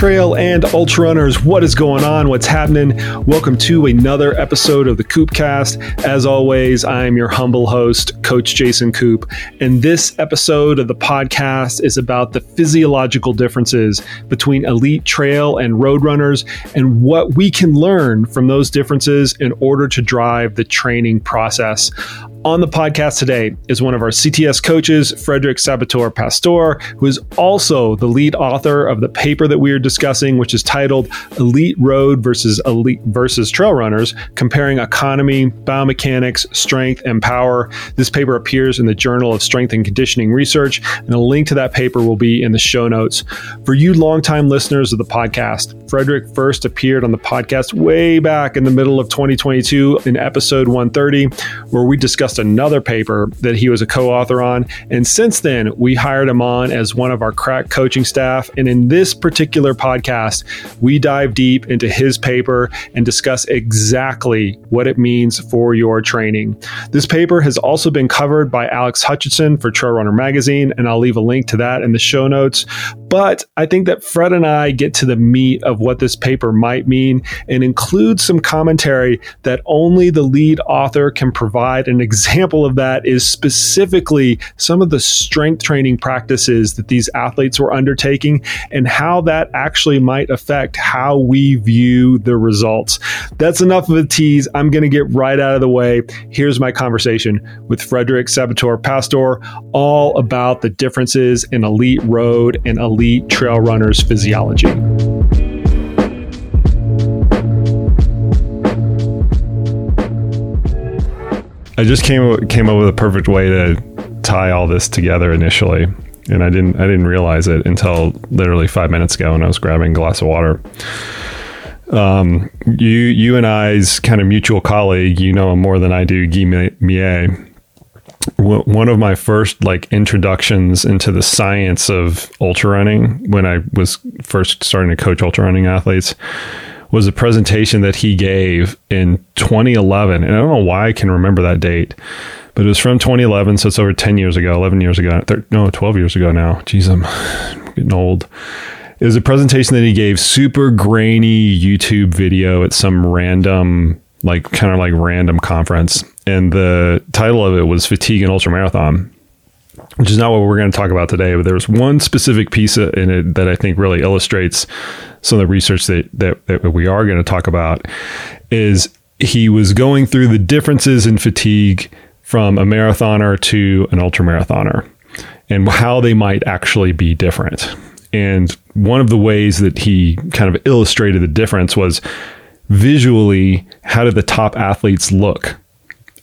trail and ultra runners, what is going on? What's happening? Welcome to another episode of the KoopCast. As always, I'm your humble host, Coach Jason Koop, and this episode of the podcast is about the physiological differences between elite trail and road runners and what we can learn from those differences in order to drive the training process. On the podcast today is one of our CTS coaches, Frederick Sabater Pastor, who is also the lead author of the paper that we are discussing, which is titled Elite Road versus Elite versus Trail Runners, comparing economy, biomechanics, strength, and power. This paper appears in the Journal of Strength and Conditioning Research, and a link to that paper will be in the show notes. For you longtime listeners of the podcast, Frederick first appeared on the podcast way back in the middle of 2022 in episode 130, where we discussed another paper that he was a co author on. And since then, we hired him on as one of our crack coaching staff. And in this particular podcast, we dive deep into his paper and discuss exactly what it means for your training. This paper has also been covered by Alex Hutchinson for Trail Runner Magazine, and I'll leave a link to that in the show notes. But I think that Fred and I get to the meat of what this paper might mean and include some commentary that only the lead author can provide an example of that is specifically some of the strength training practices that these athletes were undertaking and how that actually might affect how we view the results. That's enough of a tease. I'm going to get right out of the way. Here's my conversation with Frederick Sabater Pastor, all about the differences in elite road and elite elite trail runner's physiology. I just came came up with a perfect way to tie all this together initially, and I didn't I didn't realize it until literally five minutes ago when I was grabbing a glass of water. Um, you you and I's kind of mutual colleague, you know him more than I do, Guy Millet one of my first like introductions into the science of ultra running when I was first starting to coach ultra running athletes was a presentation that he gave in 2011 and I don't know why I can remember that date but it was from 2011 so it's over 10 years ago 11 years ago no 12 years ago now. Jeez I'm getting old. It was a presentation that he gave super grainy YouTube video at some random like kind of like random conference and the title of it was Fatigue and Ultra Marathon, which is not what we're going to talk about today. But there's one specific piece in it that I think really illustrates some of the research that, that, that we are going to talk about. Is he was going through the differences in fatigue from a marathoner to an ultra marathoner and how they might actually be different. And one of the ways that he kind of illustrated the difference was visually how did the top athletes look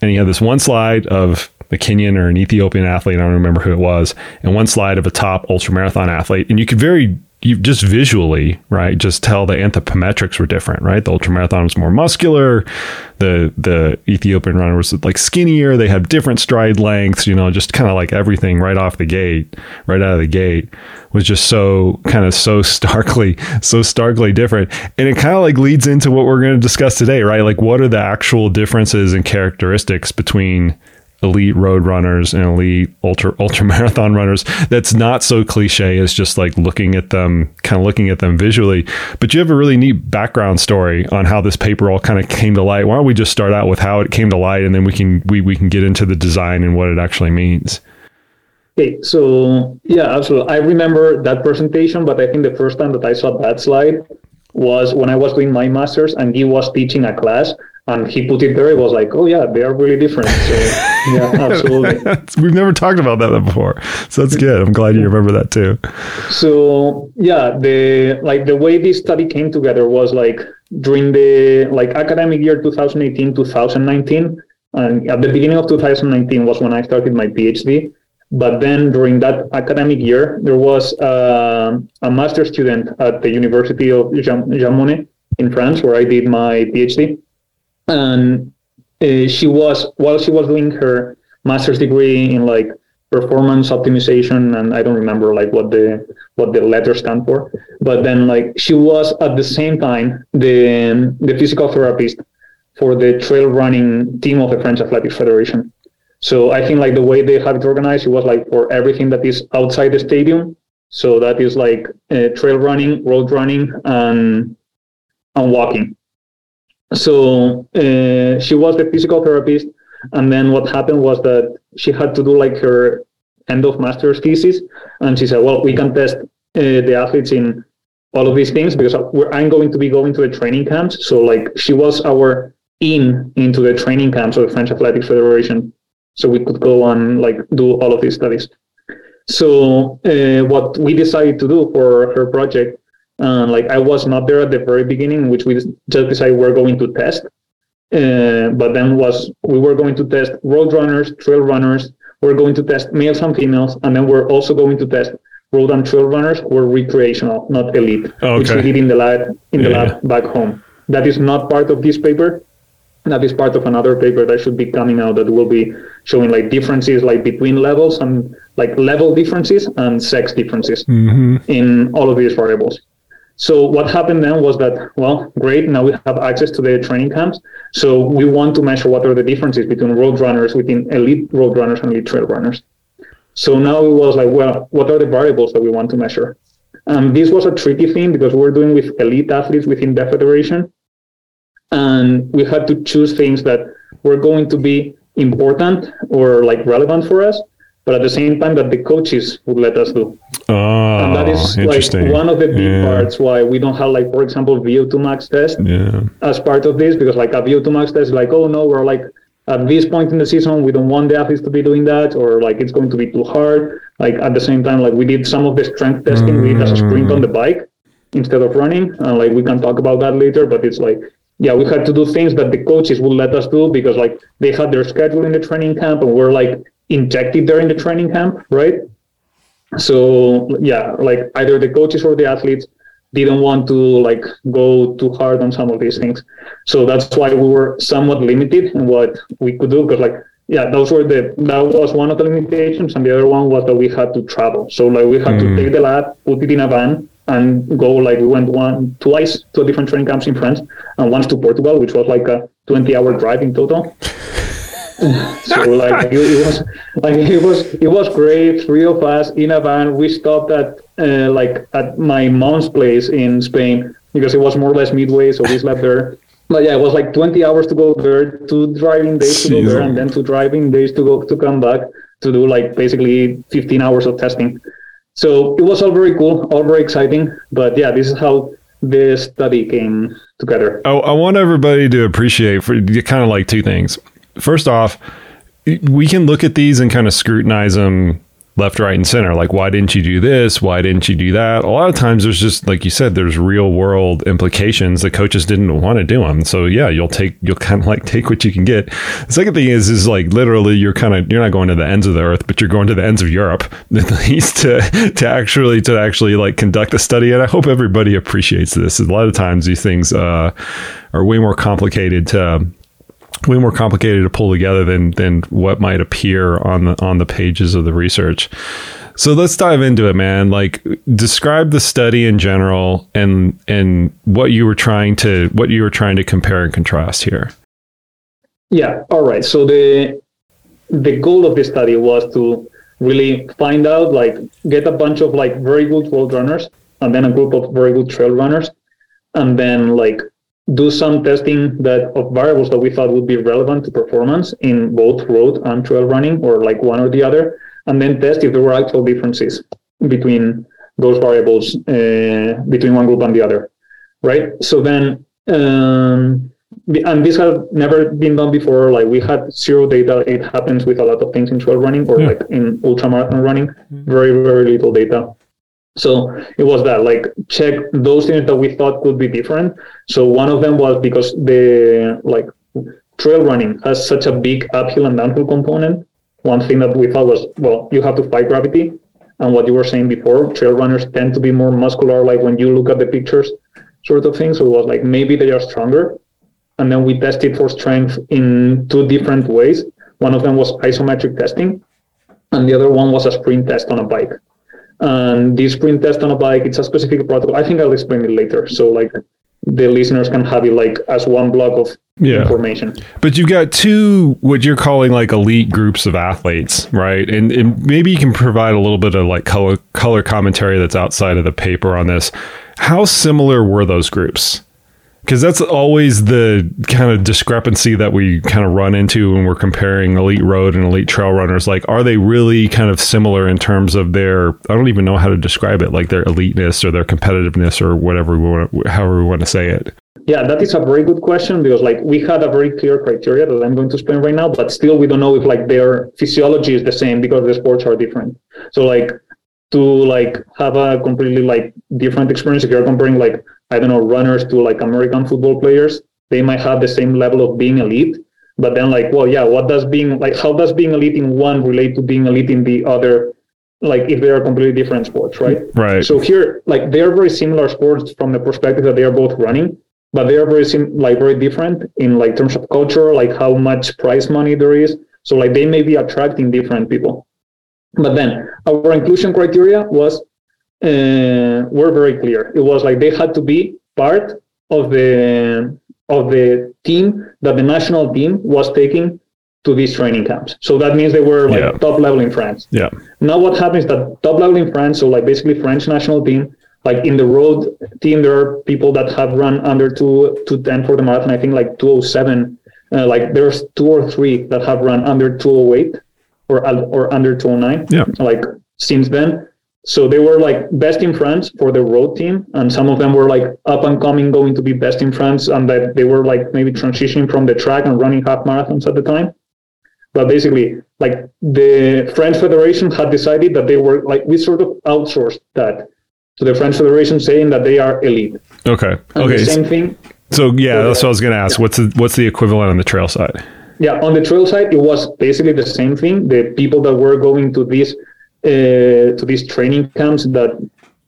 and he had this one slide of a Kenyan or an Ethiopian athlete, I don't remember who it was, and one slide of a top ultramarathon athlete. And you could very you just visually, right, just tell the anthropometrics were different, right? The ultramarathon was more muscular, the the Ethiopian runner was like skinnier, they had different stride lengths, you know, just kind of like everything right off the gate, right out of the gate was just so kind of so starkly so starkly different. And it kind of like leads into what we're going to discuss today, right? Like what are the actual differences and characteristics between elite road runners and elite ultra ultra marathon runners. That's not so cliche as just like looking at them kind of looking at them visually. But you have a really neat background story on how this paper all kind of came to light. Why don't we just start out with how it came to light and then we can we, we can get into the design and what it actually means. Okay so yeah absolutely. I remember that presentation but i think the first time that i saw that slide was when i was doing my masters and he was teaching a class and he put it there. It was like, oh yeah, they are really different. So yeah, absolutely. We've never talked about that before, so that's good. I'm glad you remember that too. So yeah, the like the way this study came together was like during the like academic year 2018 2019, and at the beginning of 2019 was when I started my PhD. But then during that academic year, there was uh, a master student at the University of Jean Monnet in France, where I did my PhD and uh, she was while she was doing her master's degree in like performance optimization and i don't remember like what the what the letters stand for but then like she was at the same time the the physical therapist for the trail running team of the french athletic federation So I think like the way they have it organized, it was like for everything that is outside the stadium. So that is like uh, trail running, road running, and and walking. So uh, she was the physical therapist, and then what happened was that she had to do like her end of master's thesis, and she said, "Well, we can test uh, the athletes in all of these things because I'm going to be going to the training camps." So like she was our in into the training camps of the French Athletic Federation, so we could go and like do all of these studies. So uh, what we decided to do for her project, uh, like I was not there at the very beginning, which we just decided we're going to test. Uh, but then was we were going to test road runners, trail runners. We're going to test males and females, and then we're also going to test road and trail runners who are recreational, not elite, okay. which we did in the lab in the lab back home. That is not part of this paper, that is part of another paper that should be coming out that will be showing like differences like between levels and like level differences and sex differences mm-hmm. in all of these variables. So what happened then was that, well, great, now we have access to the training camps. So we want to measure what are the differences between road runners, within elite road runners and elite trail runners. So now it was like, well, what are the variables that we want to measure? Um, this was a tricky thing because we're doing with elite athletes within the federation and we had to choose things that were going to be important or like relevant for us but at the same time that the coaches would let us do oh and that is like one of the big yeah. parts why we don't have like for example vo2 max test yeah. as part of this because like a vo2 max test is like oh no we're like at this point in the season we don't want the athletes to be doing that or like it's going to be too hard like at the same time like we did some of the strength testing mm. we did as a sprint on the bike instead of running and like we can talk about that later but it's like yeah, we had to do things that the coaches would let us do because like they had their schedule in the training camp and we're like injected there in the training camp, right? So yeah, like either the coaches or the athletes didn't want to like go too hard on some of these things. So that's why we were somewhat limited in what we could do because like yeah, those were the that was one of the limitations, and the other one was that we had to travel. So like we had mm. to take the lab, put it in a van, and go like we went one twice to different training camps in France and once to Portugal, which was like a 20 hour drive in total. So like it, was like it was it was great. Three of us in a van. We stopped at uh, like at my mom's place in Spain because it was more or less midway, so we slept there. But yeah, it was like 20 hours to go there, two driving days to go there, and then two driving days to go to come back to do like basically 15 hours of testing. So it was all very cool, all very exciting. But yeah, this is how the study came together. I, I want everybody to appreciate for kind of like two things. First off, we can look at these and kind of scrutinize them left, right, and center. Like, why didn't you do this? Why didn't you do that? A lot of times, there's just like you said, there's real world implications. The coaches didn't want to do them, so yeah, you'll take you'll kind of like take what you can get. The second thing is is like literally you're kind of you're not going to the ends of the earth, but you're going to the ends of Europe at least to to actually to actually like conduct a study. And I hope everybody appreciates this. A lot of times these things uh, are way more complicated to way more complicated to pull together than than what might appear on the on the pages of the research. So let's dive into it, man. Like describe the study in general and and what you were trying to what you were trying to compare and contrast here. Yeah, all right. So the the goal of the study was to really find out like get a bunch of like very good road runners and then a group of very good trail runners and then like do some testing that of variables that we thought would be relevant to performance in both road and trail running or like one or the other and then test if there were actual differences between those variables uh, between one group and the other right? So then um, and this has never been done before. Like we had zero data. It happens with a lot of things in trail running or yeah. like in ultramarathon running. Mm-hmm. very very little data so it was that like check those things that we thought could be different. So one of them was because the like trail running has such a big uphill and downhill component. One thing that we thought was well, you have to fight gravity. And what you were saying before, trail runners tend to be more muscular, like when you look at the pictures, sort of thing. So it was like maybe they are stronger. And then we tested for strength in two different ways. One of them was isometric testing, and the other one was a sprint test on a bike. And this sprint test on a bike, it's a specific protocol. I think I'll explain it later. So like the listeners can have it like as one block of Yeah. information. But you've got two what you're calling like elite groups of athletes, right? And, and maybe you can provide a little bit of like color color commentary that's outside of the paper on this. How similar were those groups? Because that's always the kind of discrepancy that we kind of run into when we're comparing elite road and elite trail runners. Like, are they really kind of similar in terms of their? I don't even know how to describe it, like their eliteness or their competitiveness or whatever we want, however we want to say it. Yeah, that is a very good question because like we had a very clear criteria that I'm going to explain right now, but still we don't know if like their physiology is the same because the sports are different. So like to like have a completely like different experience if you're comparing like I don't know runners to like American football players, they might have the same level of being elite, but then like well yeah, what does being like how does being elite in one relate to being elite in the other? Like if they are completely different sports, right? Right. So here, like they are very similar sports from the perspective that they are both running, but they are very sim- like very different in like terms of culture, like how much prize money there is. So like they may be attracting different people. But then our inclusion criteria was uh, were very clear. It was like they had to be part of the of the team that the national team was taking to these training camps. So that means they were like Yeah. top level in France. yeah. Now what happens that top level in France, so like basically French national team, like in the road team, there are people that have run under two two ten for the marathon. I think like two oh seven. Uh, like there's two or three that have run under two oh eight or or under two oh nine. Yeah. Like since then. So they were like best in France for the road team, and some of them were like up and coming, going to be best in France, and that they were like maybe transitioning from the track and running half marathons at the time. But basically, like the French Federation had decided that they were like we sort of outsourced that to the French Federation, saying that they are elite. Okay. And Okay. same thing. So yeah, that's what I was going to ask. What's the what's the equivalent on the trail side? Yeah, on the trail side, it was basically the same thing. The people that were going to these to these training camps, that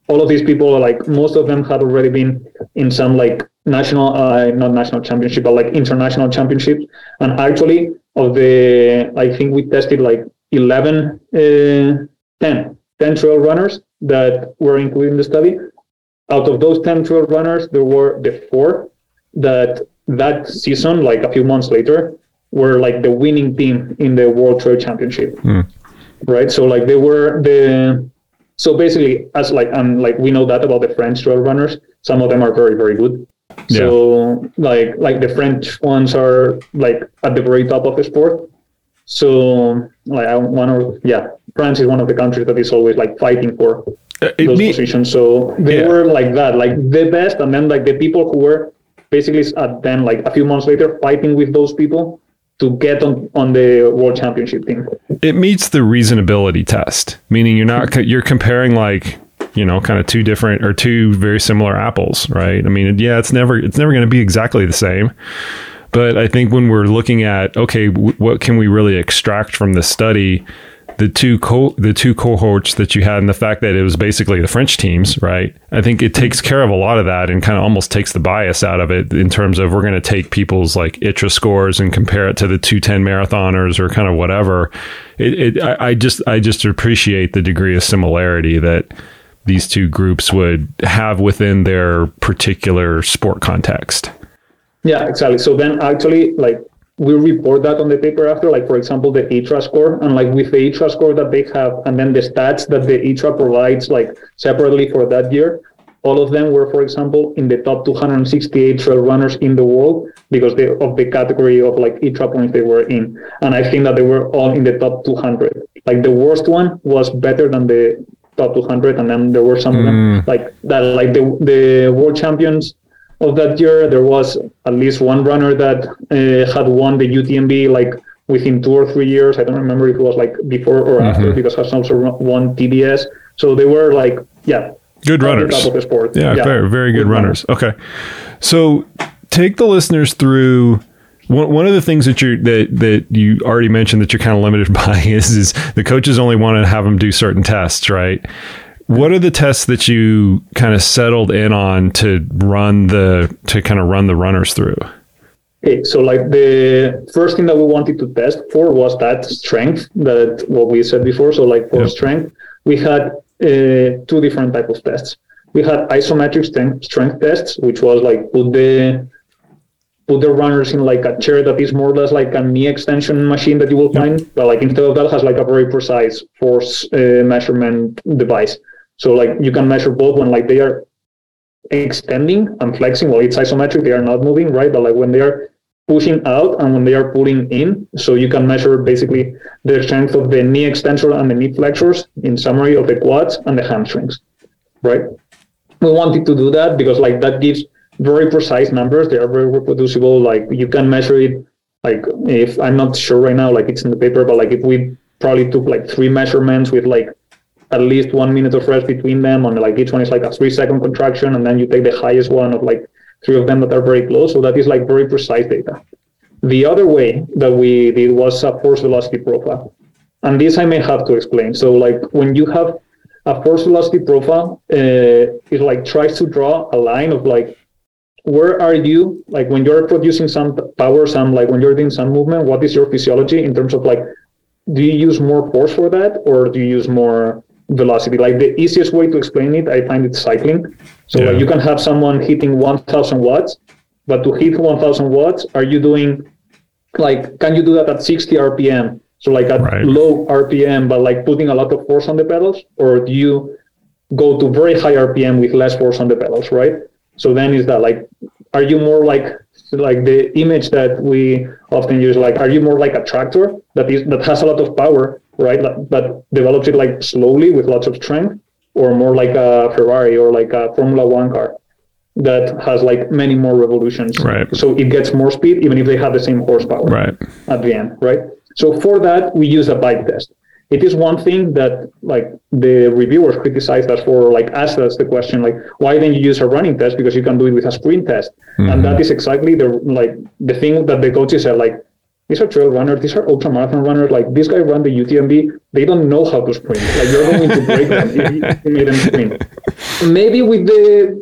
all of these people, like most of them, had already been in some like national, uh, not national championship, but like international championships. And actually, of the, I think we tested like 11, uh, 10, 10 trail runners that were included in the study. Out of those 10 trail runners, there were the four that that season, like a few months later, were like the winning team in the World Trail Championship. Hmm. Right. So like they were the so basically as like and like we know that about the French trail runners. Some of them are very, very good. Yeah. So like like the French ones are like at the very top of the sport. So like I one or yeah, France is one of the countries that is always like fighting for Uh, those me- positions. So they Yeah. were like that, like the best, and then like the people who were basically at then like a few months later fighting with those people to get on on the world championship team. it meets the reasonability test, meaning you're not you're comparing like you know kind of two different or two very similar apples, right? I mean, yeah, it's never it's never going to be exactly the same. But I think when we're looking at okay, w- what can we really extract from this study? The two co- the two cohorts that you had, and the fact that it was basically the French teams, right? I think it takes care of a lot of that, and kind of almost takes the bias out of it in terms of we're going to take people's like ITRA scores and compare it to the two ten marathoners or kind of whatever. It, it I, I just I just appreciate the degree of similarity that these two groups would have within their particular sport context. Yeah, exactly. So then actually like we report that on the paper after, like for example, the ITRA score, and like with the ITRA score that they have, and then the stats that the ITRA provides, like separately for that year, all of them were, for example, in the top 268 trail runners in the world because they of the category of like ITRA points they were in, and I think that they were all in the top 200. Like the worst one was better than the top 200, and then there were some them mm. like that, like the the world champions of that year, there was at least one runner that uh, had won the UTMB like within two or three years. I don't remember if it was like before or after because has also won TDS. So they were like, yeah, Good runners. top of the sport. Yeah, very very good Good runners. Okay, so take the listeners through. One, one of the things that you that that you already mentioned that you're kind of limited by is is the coaches only want to have them do certain tests, right? What are the tests that you kind of settled in on to run the to kind of run the runners through? Okay, so like the first thing that we wanted to test for was that strength that what we said before. So like for Yeah. strength, we had uh, two different type of tests. we had isometric strength, strength tests, which was like put the put the runners in like a chair that is more or less like a knee extension machine that you will find, but like instead of that has like a very precise force uh, measurement device. So like you can measure both when like they are extending and flexing. Well, it's isometric; they are not moving, right? But like when they are pushing out and when they are pulling in, so you can measure basically the strength of the knee extensor and the knee flexors. In summary, of the quads and the hamstrings, right? We wanted to do that because like that gives very precise numbers. They are very reproducible. Like you can measure it. Like if I'm not sure right now, like it's in the paper, but like if we probably took like three measurements with like at least one minute of rest between them, and like each one is like a three second contraction, and then you take the highest one of like three of them that are very close. So that is like very precise data. The other way that we did was a force velocity profile. And this I may have to explain. So like when you have a force velocity profile, uh, it like tries to draw a line of like where are you like when you're producing some power some like when you're doing some movement what is your physiology in terms of like do you use more force for that or do you use more velocity. Like the easiest way to explain it i find it cycling. So Yeah. like you can have someone hitting 1000 watts but to hit 1000 watts are you doing like can you do that at 60 rpm so like at Right. low rpm but like putting a lot of force on the pedals? Or do you go to very high rpm with less force on the pedals right? So then is that like are you more like like the image that we often use like are you more like a tractor that is that has a lot of power right but, develops it like slowly with lots of strength or more like a ferrari or like a formula one car that has like many more revolutions Right. so it gets more speed even if they have the same horsepower Right. at the end, right? So for that, we use a bike test. It is one thing that like the reviewers criticized us for, like asked us the question, like, why didn't you use a running test? Because you can do it with a sprint test. And mm-hmm. that is exactly the like the thing that the coaches said, like, these are trail runners, these are ultra marathon runners, like this guy run the UTMB, they don't know how to sprint. Like you're going to break them if you- made them sprint. Maybe with the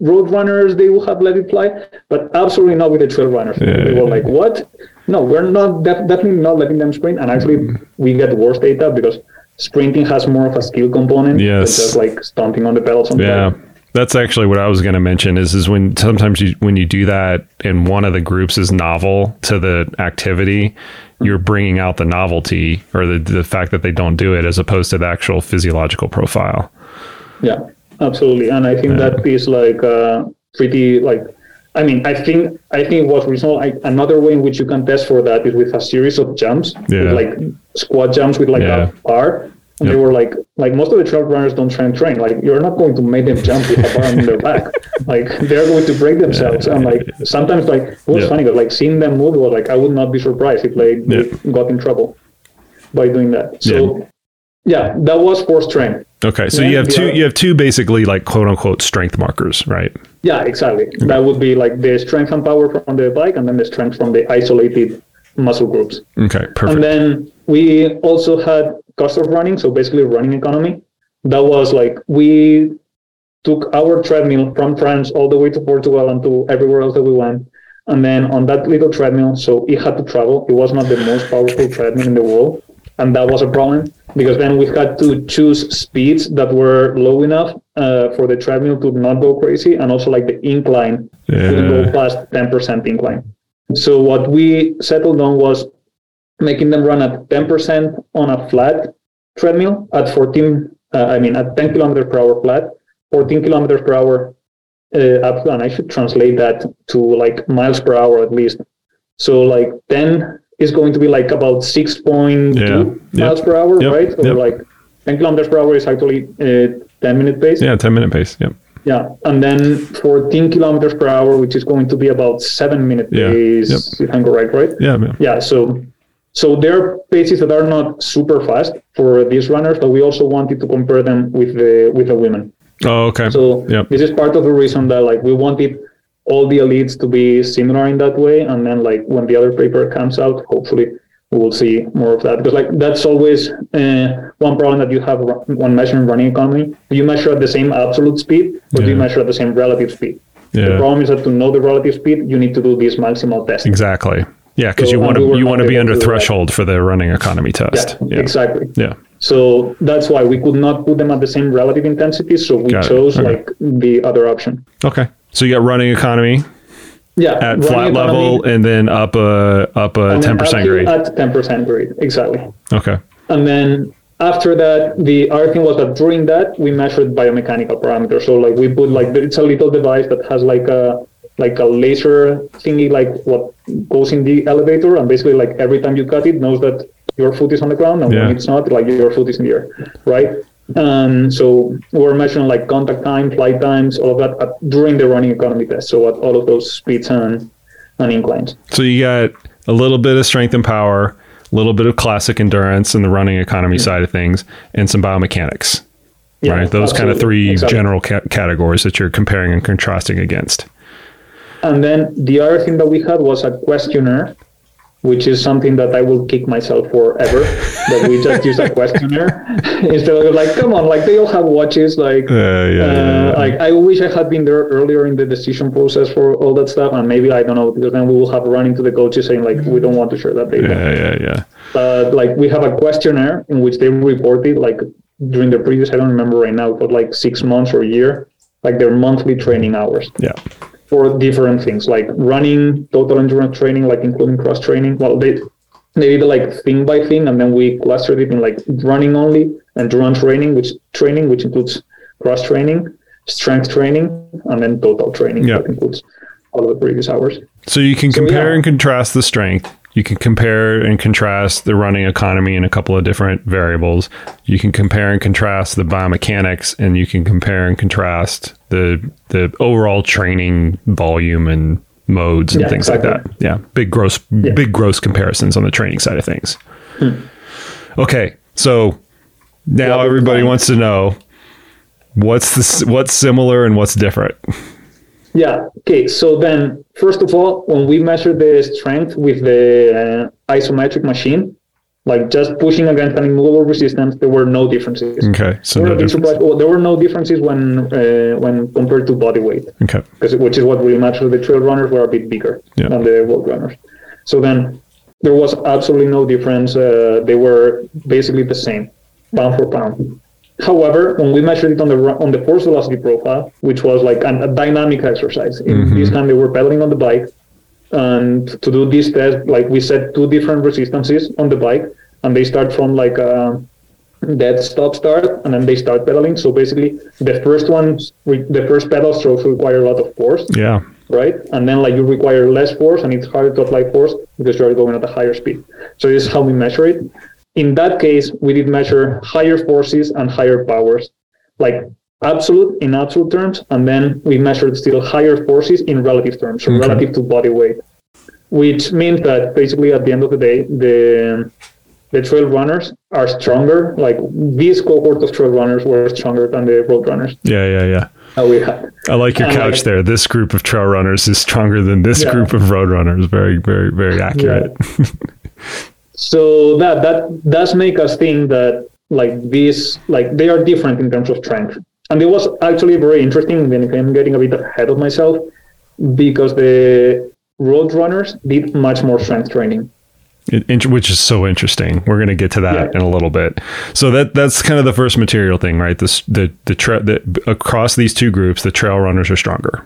road runners they will have let it fly, but absolutely not with the trail runners. Yeah. They were like, what? No, we're not def- definitely not letting them sprint. And actually, mm-hmm. we get worse data because sprinting has more of a skill component. Yes. just like stomping on the pedals. Yeah. That's actually what I was going to mention is is when sometimes you when you do that and one of the groups is novel to the activity, you're bringing out the novelty or the the fact that they don't do it as opposed to the actual physiological profile. Yeah, absolutely. And I think that is like uh, pretty like. I mean, I think I think it was reasonable. I, another way in which you can test for that is with a series of jumps, Yeah. with like squat jumps with like Yeah. a bar. And they were like, like most of the trail runners don't try and train. Like you're not going to make them jump with a bar on their back. Like they're going to break themselves. And like sometimes like it was Yeah. funny, but like seeing them move was like I would not be surprised if they, they got in trouble by doing that. So yeah, that was for strength. Okay, so Yeah, you have two you have two basically like quote unquote strength markers, right? Yeah, exactly. That would be like the strength and power from the bike, and then the strength from the isolated muscle groups. Okay, perfect. And then we also had cost of running, so basically running economy. That was like we took our treadmill from France all the way to Portugal and to everywhere else that we went. And then on that little treadmill, so it had to travel. It was not the most powerful treadmill in the world. And that was a problem because then we had to choose speeds that were low enough uh, for the treadmill to not go crazy. And also like the incline couldn't go past 10% incline. So what we settled on was making them run at 10% on a flat treadmill at 14, uh, I mean, at 10 kilometers per hour flat, 14 kilometers per hour uh, up, and I should translate that to like miles per hour at least. So like 10 is going to be like about 6.2 Yeah. Yep. miles per hour, Yep. right? Or Yep. like 10 kilometers per hour is actually uh, 10 minute pace. Yeah, 10 minute pace. Yep. Yeah, and then 14 kilometers per hour, which is going to be about seven minute Yeah, pace, if I'm correct, right? Yeah, yeah. Yeah, so so there are paces that are not super fast for these runners, but we also wanted to compare them with the with the women. Oh, okay. So Yep. this is part of the reason that like we wanted all the elites to be similar in that way, and then like when the other paper comes out, hopefully we will see more of that because like that's always uh, one problem that you have when measuring running economy. Do you measure at the same absolute speed, or do you measure at the same relative speed? The problem is that to know the relative speed, you need to do this maximal test. Exactly. Yeah, because So, um, you want and we to you want to be under to threshold for the running economy test. Yeah, Yeah. exactly. Yeah. So that's why we could not put them at the same relative intensity. So we chose Okay. like the other option. Okay. So you got running economy Yeah, at flat economy, level and then up a up a ten percent grade. At ten percent grade, exactly. Okay. And then after that, the other thing was that during that we measured biomechanical parameters. So like we put like it's a little device that has like a like a laser thingy, like what goes in the elevator, and basically like every time you cut it, knows that your foot is on the ground, and Yeah. when it's not, like your foot is in the air, right? Um, so we're measuring like contact time, flight times, all of that at, during the running economy test. So at all of those speeds and and inclines. So you got a little bit of strength and power, a little bit of classic endurance in the running economy side of things, and some biomechanics. Yeah, right. Those kind of three Exactly. general ca- categories that you're comparing and contrasting against. And then the other thing that we had was a questionnaire, which is something that I will kick myself for ever. that we just use a questionnaire instead of like, come on, like they all have watches. Like, Uh, yeah, yeah, uh, yeah. like I wish I had been there earlier in the decision process for all that stuff. And maybe I don't know because then we will have run into the coaches saying like, we don't want to share that data. yeah, yeah, yeah. Uh, like we have a questionnaire in which they reported like during the previous, I don't remember right now, but like six months or a year, like their monthly training hours Yeah. For different things like running, total endurance training, like including cross training. Well, they they did like thing by thing, and then we clustered it in like running only, and endurance training, which training which includes cross training, strength training, and then total training Yeah. that includes all of the previous hours. So you can So, compare yeah. and contrast the strength. You can compare and contrast the running economy in a couple of different variables. You can compare and contrast the biomechanics, and you can compare and contrast the the overall training volume and modes and Yeah, things like that. Yeah, big gross big gross comparisons on the training side of things. Okay, so now Yeah, everybody fine. wants to know what's this what's similar and what's different. Yeah. Okay. So then, first of all, when we measure the strength with the uh, isometric machine, like just pushing against an immovable resistance, there were no differences. Okay, so no a difference. surprised- well, there were no differences when uh, when compared to body weight. Okay, because which is what really matters. The trail runners were a bit bigger Yeah. than the road runners. So then there was absolutely no difference. Uh, they were basically the same, pound for pound. However, when we measured it on the on the force velocity profile, which was like an, a dynamic exercise, in this time they were pedaling on the bike, and to do this test, like we set two different resistances on the bike, and they start from like a dead stop start, and then they start pedaling. So basically, the first ones, re- the first pedal strokes require a lot of force, yeah, right? And then like you require less force, and it's harder to apply force because you're going at a higher speed. So this is how we measure it. In that case, we did measure higher forces and higher powers, like absolute in absolute terms, and then we measured still higher forces in relative terms, so Okay. relative to body weight, which means that basically at the end of the day, the the trail runners are stronger. Like these cohort of trail runners were stronger than the road runners yeah, yeah, yeah. that we had. I like your And, couch like- there. This group of trail runners is stronger than this Yeah. group of road runners. Very, very, very accurate. So that that does make us think that like these like they are different in terms of strength. And it was actually very interesting. I'm getting a bit ahead of myself because the road runners did much more strength training. It- which is so interesting. We're going to get to that Yeah. in a little bit. So that that's kind of the first material thing, right? This the the, tra- the across these two groups, the trail runners are stronger.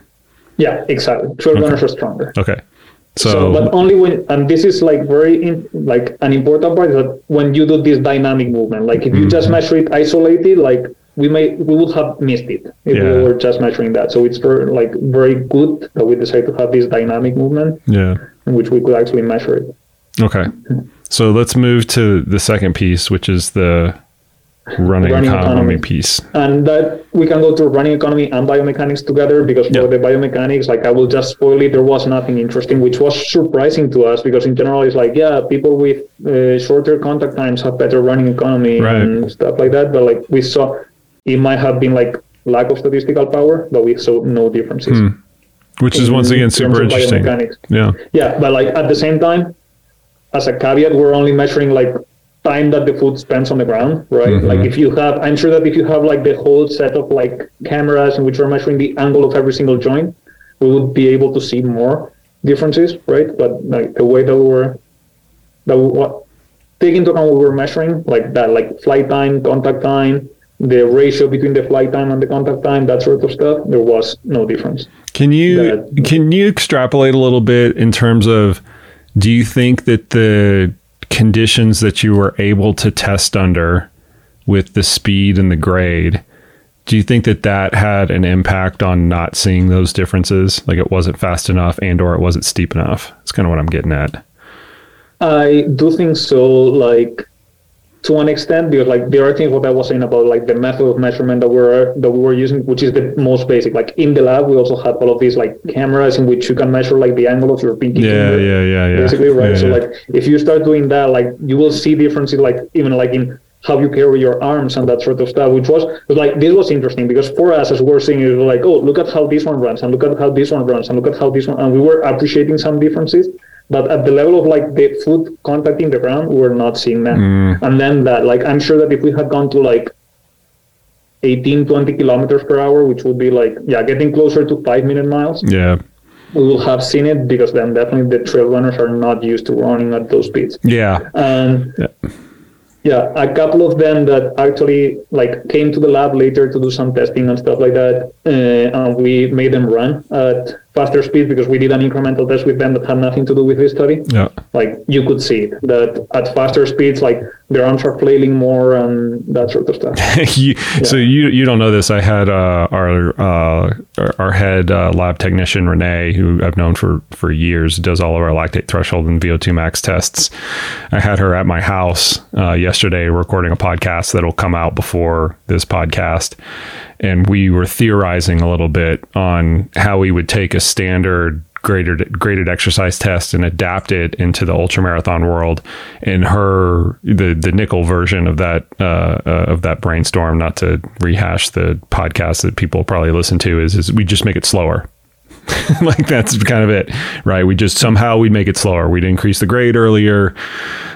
Yeah, exactly. Trail runners are stronger. Okay, So, so, but only when, and this is like very in, like an important part that when you do this dynamic movement, like if you Mm-hmm. just measure it isolated, like we may we would have missed it if Yeah. we were just measuring that. So it's very like very good that we decided to have this dynamic movement yeah, in which we could actually measure it. okay. So let's move to the second piece, which is the running, Running economy, economy. piece. And that we can go to running economy and biomechanics together because for Yeah. the biomechanics, like I will just spoil it, there was nothing interesting, which was surprising to us because in general it's like, yeah, people with uh, shorter contact times have better running economy Right. and stuff like that. But like we saw, it might have been like lack of statistical power, but we saw no differences. Which is once again super of interesting. Yeah, Yeah, but like at the same time, as a caveat, we're only measuring like time that the foot spends on the ground, right? Mm-hmm. Like if you have, I'm sure that if you have like the whole set of like cameras in which we're measuring the angle of every single joint, we would be able to see more differences, right? But like the way that we're, that we, what, take into account what we're measuring, like that, like flight time, contact time, the ratio between the flight time and the contact time, that sort of stuff, there was no difference. Can you that, can you extrapolate a little bit in terms of do you think that the conditions that you were able to test under with the speed and the grade do you think that that had an impact on not seeing those differences? Like it wasn't fast enough and or it wasn't steep enough? It's kind of what i'm getting at. I do think so like to an extent because like the other thing what I was saying about like the method of measurement that we're that we were using, which is the most basic. Like in the lab, we also had all of these like cameras in which you can measure like the angle of your pinky yeah, finger. Yeah, yeah, yeah. Basically, right. Yeah, so yeah. like if you start doing that, like you will see differences like even like in how you carry your arms and that sort of stuff, which was, was like this was interesting because for us as we're seeing it was like, oh, look at how this one runs and look at how this one runs and look at how this one and we were appreciating some differences but at the level of like the foot contacting the ground, we're not seeing that. Mm. And then that, like, I'm sure that if we had gone to like 18, 20 kilometers per hour, which would be like, yeah, getting closer to five minute miles. Yeah. We will have seen it because then definitely the trail runners are not used to running at those speeds. Yeah. And yeah. yeah, a couple of them that actually like came to the lab later to do some testing and stuff like that. Uh, and we made them run at faster speed because we did an incremental test with them that had nothing to do with this study. Yeah. Like you could see it, that at faster speeds, like their arms are flailing more and that sort of stuff. you, yeah. So you you don't know this. I had uh, our, uh, our, our head uh, lab technician Renee, who I've known for for years, does all of our lactate threshold and VO2 max tests. I had her at my house uh, yesterday recording a podcast that'll come out before this podcast and we were theorizing a little bit on how we would take a standard graded graded exercise test and adapt it into the ultra marathon world. And her the the nickel version of that uh, uh, of that brainstorm, not to rehash the podcast that people probably listen to, is is we just make it slower. like that's kind of it, right? We just somehow we'd make it slower. We'd increase the grade earlier.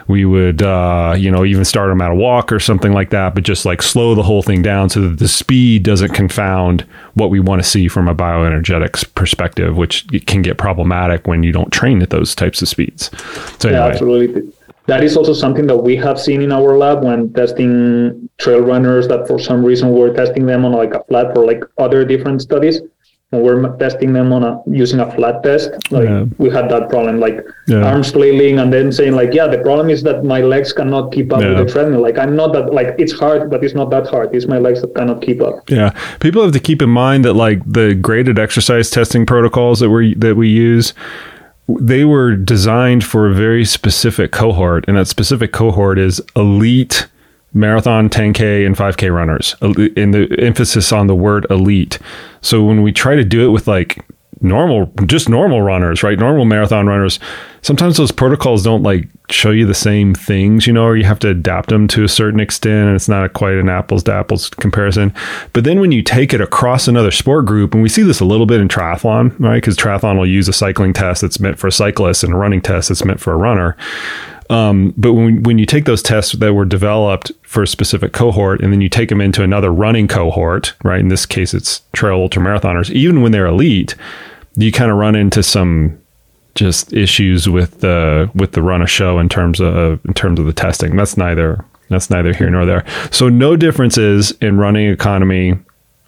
We would, uh, you know, even start them at a walk or something like that, but just like slow the whole thing down so that the speed doesn't confound what we want to see from a bioenergetics perspective, which can get problematic when you don't train at those types of speeds. So anyway. yeah, absolutely. That is also something that we have seen in our lab when testing trail runners that for some reason we're testing them on like a flat for like other different studies when we're testing them on a using a flat test like yeah. we had that problem like yeah. arms flailing and then saying like yeah the problem is that my legs cannot keep up yeah. with the treadmill like i'm not that like it's hard but it's not that hard it's my legs that cannot keep up yeah people have to keep in mind that like the graded exercise testing protocols that we that we use they were designed for a very specific cohort and that specific cohort is elite marathon 10k and 5k runners. In the emphasis on the word elite. So when we try to do it with like normal just normal runners right? Normal marathon runners sometimes those protocols don't like show you the same things you know or you have to adapt them to a certain extent and it's not a quite an apples to apples comparison. But then when you take it across another sport group and we see this a little bit in triathlon right? Because triathlon will use a cycling test that's meant for a cyclist and a running test that's meant for a runner um, but when, when you take those tests that were developed for a specific cohort and then you take them into another running cohort, right? In this case, it's trail ultra marathoners. Even when they're elite, you kind of run into some just issues with the with the run of show in terms of in terms of the testing. That's neither that's neither here nor there. So no differences in running economy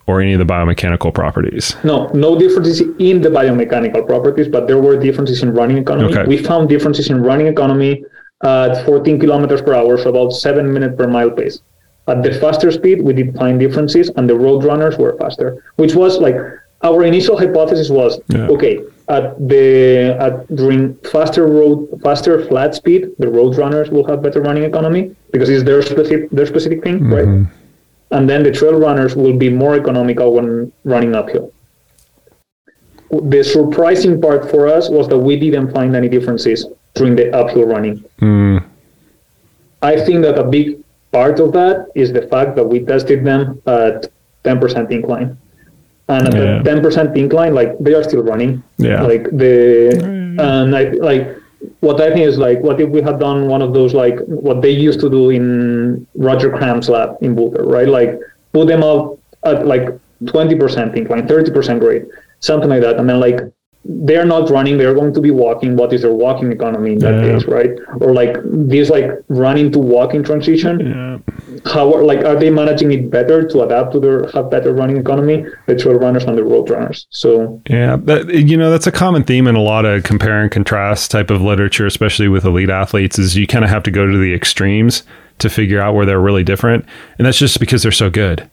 or any of the biomechanical properties? No, no differences in the biomechanical properties, but there were differences in running economy. Okay. We found differences in running economy at 14 kilometers per hour, so about seven minutes per mile pace. At the faster speed, we did find differences, and the road runners were faster, which was like our initial hypothesis was yeah. okay at the at during faster road faster flat speed, the road runners will have better running economy because it's their specific their specific thing, mm-hmm. right? And then the trail runners will be more economical when running uphill. The surprising part for us was that we didn't find any differences during the uphill running. Mm. I think that a big part of that is the fact that we tested them at 10% incline. And at yeah. the 10% incline, like they are still running. Yeah. Like the, and I like, what I think is like, what if we had done one of those, like what they used to do in Rodger Kram's lab in Boulder, right? Like put them up at like 20% incline, 30% grade, something like that. And then like they're not running they're going to be walking what is their walking economy in that Yeah. case right or like this like running to walking transition Yeah. how are like are they managing it better to adapt to their have better running economy the trail runners and the road runners so Yeah, that, you know that's a common theme in a lot of compare and contrast type of literature, especially with elite athletes. Is you kind of have to go to the extremes to figure out where they're really different, and that's just because they're so good,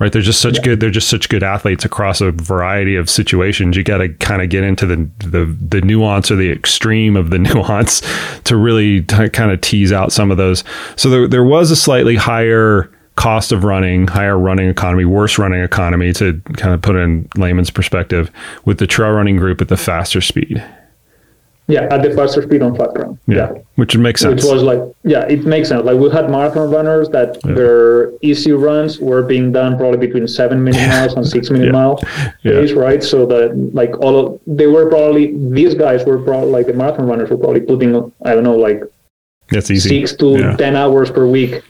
right? They're just such good. They're just such good athletes across a variety of situations. You got to kind of get into the, the the nuance or the extreme of the nuance to really t- kind of tease out some of those. So there there was a slightly higher cost of running, higher running economy, worse running economy to kind of put it in layman's perspective with the trail running group at the faster speed. Yeah at the faster speed on flat ground yeah, Which would make sense. which was like yeah it makes sense like we had marathon runners that their easy runs were being done probably between seven minute miles and six minute Yeah. mile Yeah. pace right so that like all of they were probably these guys were probably like the marathon runners were probably putting i don't know like That's easy. six to Yeah. 10 hours per week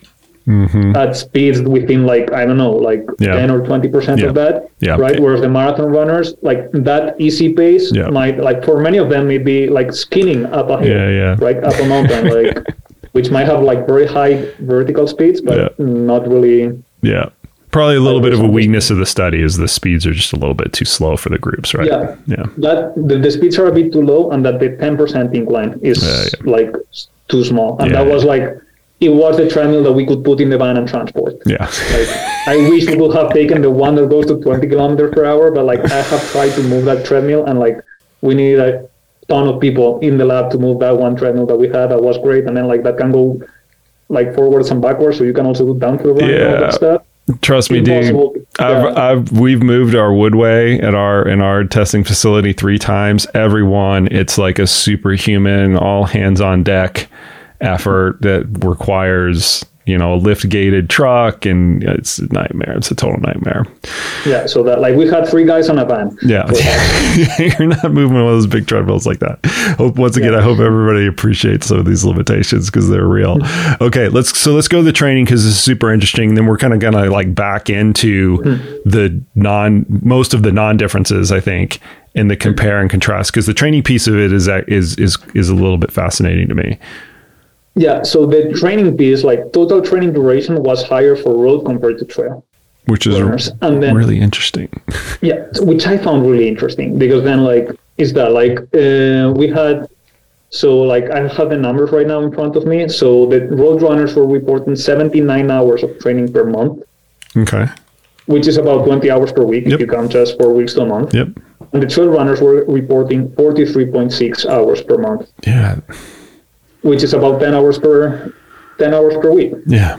Mhm. at speeds within like I don't know, like Yeah. 10 or 20 percent Yeah. of that. Yeah. Right. Whereas the marathon runners, like that easy pace might like for many of them may be like skinning up a hill, right up a mountain, like which might have like very high vertical speeds, but not really. Yeah. Probably a little bit of a weakness of the study is the speeds are just a little bit too slow for the groups, right? Yeah. Yeah. That the, the speeds are a bit too low, and that the 10 percent incline is like too small, and that was like it was the treadmill that we could put in the van and transport. Yeah. Like, I wish we would have taken the one that goes to 20 kilometers per hour, but like I have tried to move that treadmill, and like we need a ton of people in the lab to move that one treadmill that we had. That was great, and then like that can go like forwards and backwards, so you can also do downhill running and all Yeah. that stuff. Trust me, dude. I've, Yeah. I've we've moved our woodway at our in our testing facility three times. Everyone, it's like a superhuman, all hands on deck effort that requires you know a lift gated truck, and it's a nightmare. It's a total nightmare. Yeah, so that like we had three guys on a van. Yeah, uh, you're not moving one of those big treadmills like that. Hope once again, I hope everybody appreciates some of these limitations because they're real. Mm-hmm. Okay, let's so let's go to the training because this is super interesting. Then we're kind of gonna like back into mm-hmm. the non most of the non differences. I think in the compare and contrast because the training piece of it is that is is is a little bit fascinating to me. Yeah, so the training piece, like total training duration, was higher for road compared to trail. Which is Runners. And then- really interesting. Yeah, which I found really interesting because then like is that like uh, we had so like I have the numbers right now in front of me. So the road runners were reporting 79 hours of training per month, Okay. which is about 20 hours per week Yep. if you count just four weeks to a month. Yep. And the trail runners were reporting 43.6 hours per month, Yeah. Which is about 10 hours per 10 hours per week. Yeah.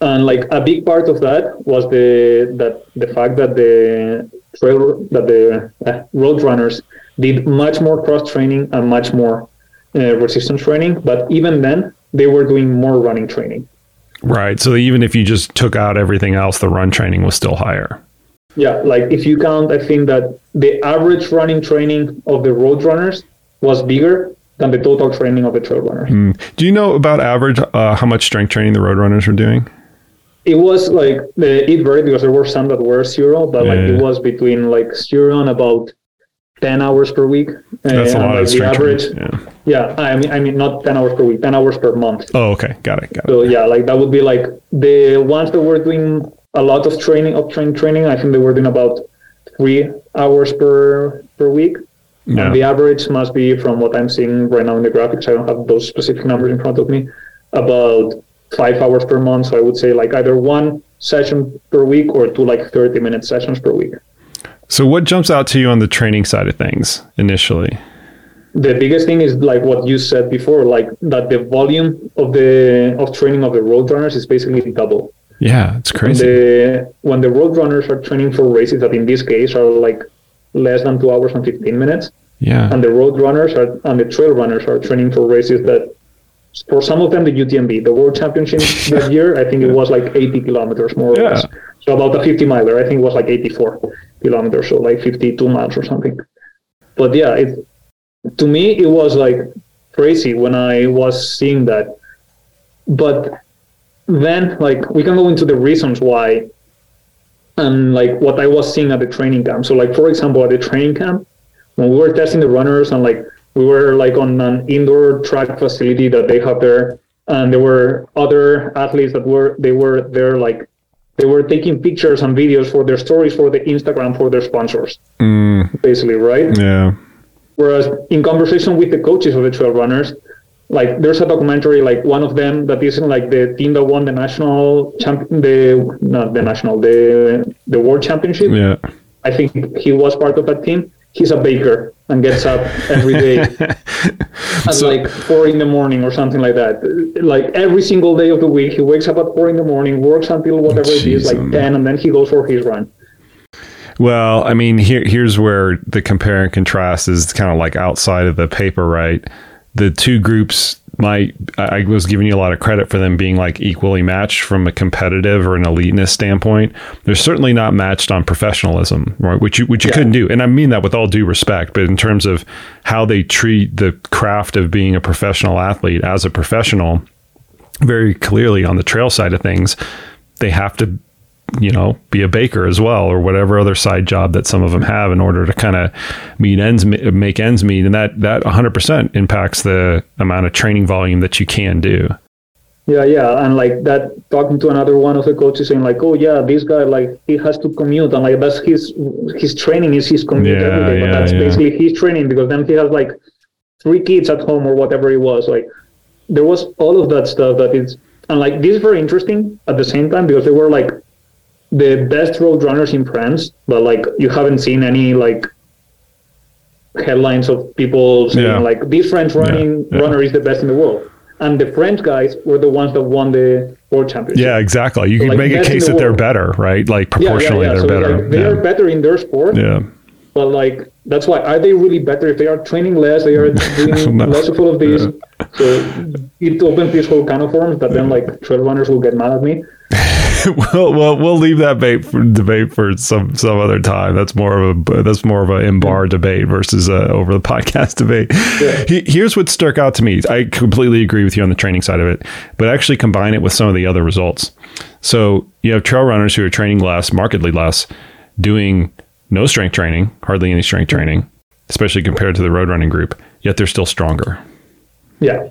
and like a big part of that was the that the fact that the trail that the uh, road runners did much more cross training and much more uh, resistance training but even then they were doing more running training Right. So even if you just took out everything else, the run training was still higher. yeah like if you count i think that the average running training of the road runners was bigger than the total training of the trail runners Mm. Do you know about average uh, how much strength training the road runners were doing? it was like the it varied because there were some that were zero but like Yeah. it was between like zero and about 10 hours per week That's a lot like of the strength average training. Yeah. yeah i mean i mean not 10 hours per week 10 hours per month Oh, okay. Got it. Got it. so yeah like that would be like the ones that were doing a lot of training of train training i think they were doing about three hours per per week Yeah. and the average must be from what i'm seeing right now in the graphics i don't have those specific numbers in front of me about five hours per month so i would say like either one session per week or two like 30 minute sessions per week So, what jumps out to you on the training side of things initially? the biggest thing is like what you said before like that the volume of the of training of the road runners is basically double Yeah, it's crazy. the when the road runners are training for races that in this case are like less than two hours and 15 minutes yeah. and the road runners are and the trail runners are training for races that for some of them the UTMB the world championship that year I think it was like 80 kilometers more or Yeah. less so about a 50 miler I think it was like 84 kilometers so like 52 miles or something but yeah it to me it was like crazy when I was seeing that but then like we can go into the reasons why and like what I was seeing at the training camp. So like for example at the training camp, when we were testing the runners and like we were like on an indoor track facility that they have there, and there were other athletes that were they were there like they were taking pictures and videos for their stories for the Instagram for their sponsors, Mm, basically, right? yeah. Whereas in conversation with the coaches of the trail runners, like there's a documentary, like one of them that isn't like the team that won the national champ, the not the national, the the world championship. Yeah. I think he was part of that team. He's a baker and gets up every day at So- like four in the morning or something like that. Like every single day of the week, he wakes up at four in the morning, works until whatever it is, like um, ten, and then he goes for his run. Well, I mean, here here's where the compare and contrast is kind of like outside of the paper, right? The two groups might I was giving you a lot of credit for them being like equally matched from a competitive or an eliteness standpoint. They're certainly not matched on professionalism, right? Which you which you couldn't do. And I mean that with all due respect, but in terms of how they treat the craft of being a professional athlete as a professional, very clearly on the trail side of things, they have to you know, be a baker as well, or whatever other side job that some of them have in order to kind of meet ends, make ends meet, and that that 100% impacts the amount of training volume that you can do. Yeah, yeah, and like that, talking to another one of the coaches saying like, "Oh yeah, this guy like he has to commute, and like that's his his training is his commute Yeah, every day, but yeah, that's yeah. basically his training because then he has like three kids at home or whatever it was. Like there was all of that stuff that is, and like this is very interesting at the same time because they were like the best road runners in France, but like you haven't seen any like headlines of people saying Yeah. like this French running yeah. runner is the best in the world. And the French guys were the ones that won the world championship. Yeah, exactly. You can Like make a case the that they're better, right? Like Yeah, yeah, proportionally, yeah. they're So better. like, they are better in their sport, yeah. But like that's why are they really better if they are training less? They are doing No. less of all of these. So it opens this whole can of worms that then like trail runners will get mad at me. well, well, we'll leave that debate for, debate for some some other time. That's more of a that's more of a in bar debate versus a over the podcast debate. Yeah. He- Here's what stuck out to me. I completely agree with you on the training side of it, but actually combine it with some of the other results. So you have trail runners who are training less, markedly less, doing no strength training, hardly any strength training, especially compared to the road running group. Yet they're still stronger. Yeah.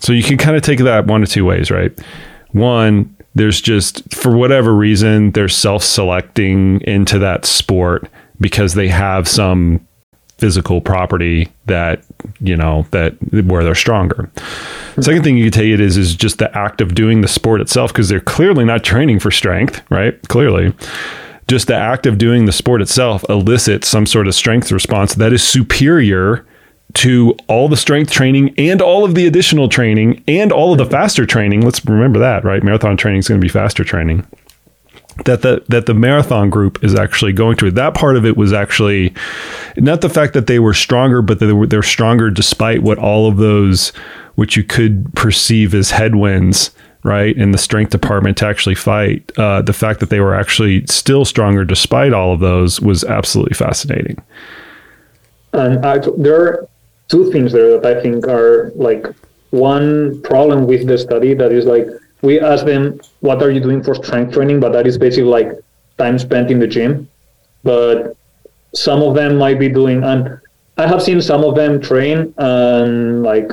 So you can kind of take that one of two ways, right? One, there's just for whatever reason they're self-selecting into that sport because they have some physical property that you know that where they're stronger. Second thing you could take it is is just the act of doing the sport itself because they're clearly not training for strength, right? Clearly. Just the act of doing the sport itself elicits some sort of strength response that is superior to all the strength training and all of the additional training and all of the faster training. Let's remember that, right? Marathon training is going to be faster training. That the that the marathon group is actually going to. That part of it was actually not the fact that they were stronger, but they were they're stronger despite what all of those which you could perceive as headwinds, right, in the strength department to actually fight. Uh, the fact that they were actually still stronger despite all of those was absolutely fascinating. And I, there are two things there that I think are like one problem with the study that is like we ask them what are you doing for strength training, but that is basically like time spent in the gym. But some of them might be doing, and I have seen some of them train, and like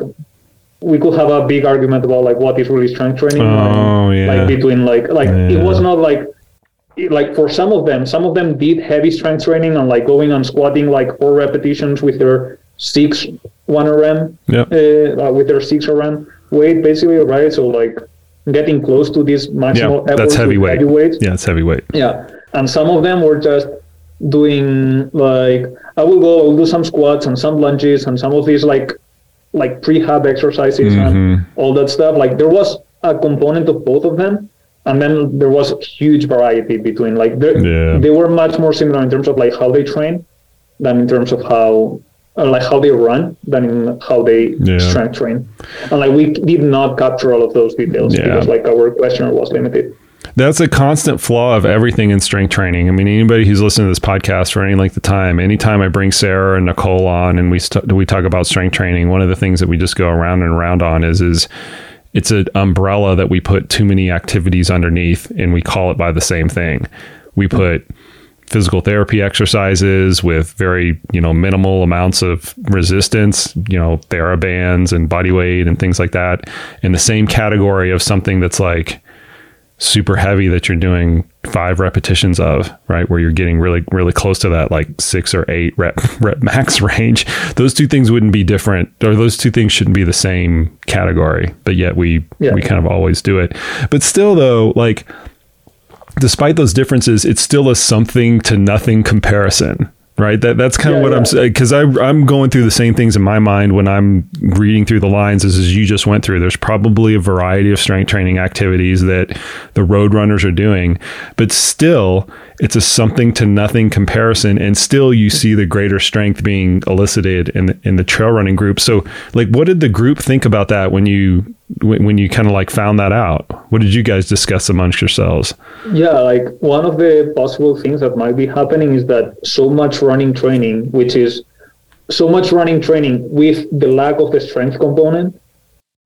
we could have a big argument about like what is really strength training. Oh, and, yeah. Like between like like Yeah. it was not like like for some of them, some of them did heavy strength training and like going and squatting like four repetitions with their six one RM, Yep. uh, uh, with their six RM weight basically, right? So like getting close to this maximal Yeah, that's heavyweight. heavyweight. Yeah, it's heavyweight. Yeah, and some of them were just doing like I will go, I will do some squats and some lunges and some of these like like prehab exercises Mm-hmm. and all that stuff. Like there was a component of both of them, and then there was huge variety between like they Yeah. they were much more similar in terms of like how they train than in terms of how uh, like how they run than in how they Yeah. strength train. And like we did not capture all of those details Yeah. because like our questionnaire was limited. That's a constant flaw of everything in strength training. I mean, anybody who's listened to this podcast for any length of time, anytime I bring Sarah and Nicole on and we st- we talk about strength training, one of the things that we just go around and around on is is it's an umbrella that we put too many activities underneath and we call it by the same thing. We put physical therapy exercises with very you know minimal amounts of resistance you know therabands and body weight and things like that in the same category of something that's like super heavy that you're doing five repetitions of, right? Where you're getting really, really close to that like six or eight rep, rep max range. Those two things wouldn't be different, or those two things shouldn't be the same category, but yet we, yeah. we kind of always do it. But still, though, like, despite those differences, it's still a something to nothing comparison, right? That that's kind yeah, of what yeah. I'm saying uh, because I'm going through the same things in my mind when I'm reading through the lines as, as you just went through. There's probably a variety of strength training activities that the road runners are doing, but still it's a something to nothing comparison, and still you hmm. see the greater strength being elicited in the, in the trail running group. So, like, what did the group think about that when you when you kind of like found that out? What did you guys discuss amongst yourselves? Yeah, like one of the possible things that might be happening is that so much running training, which is so much running training with the lack of the strength component,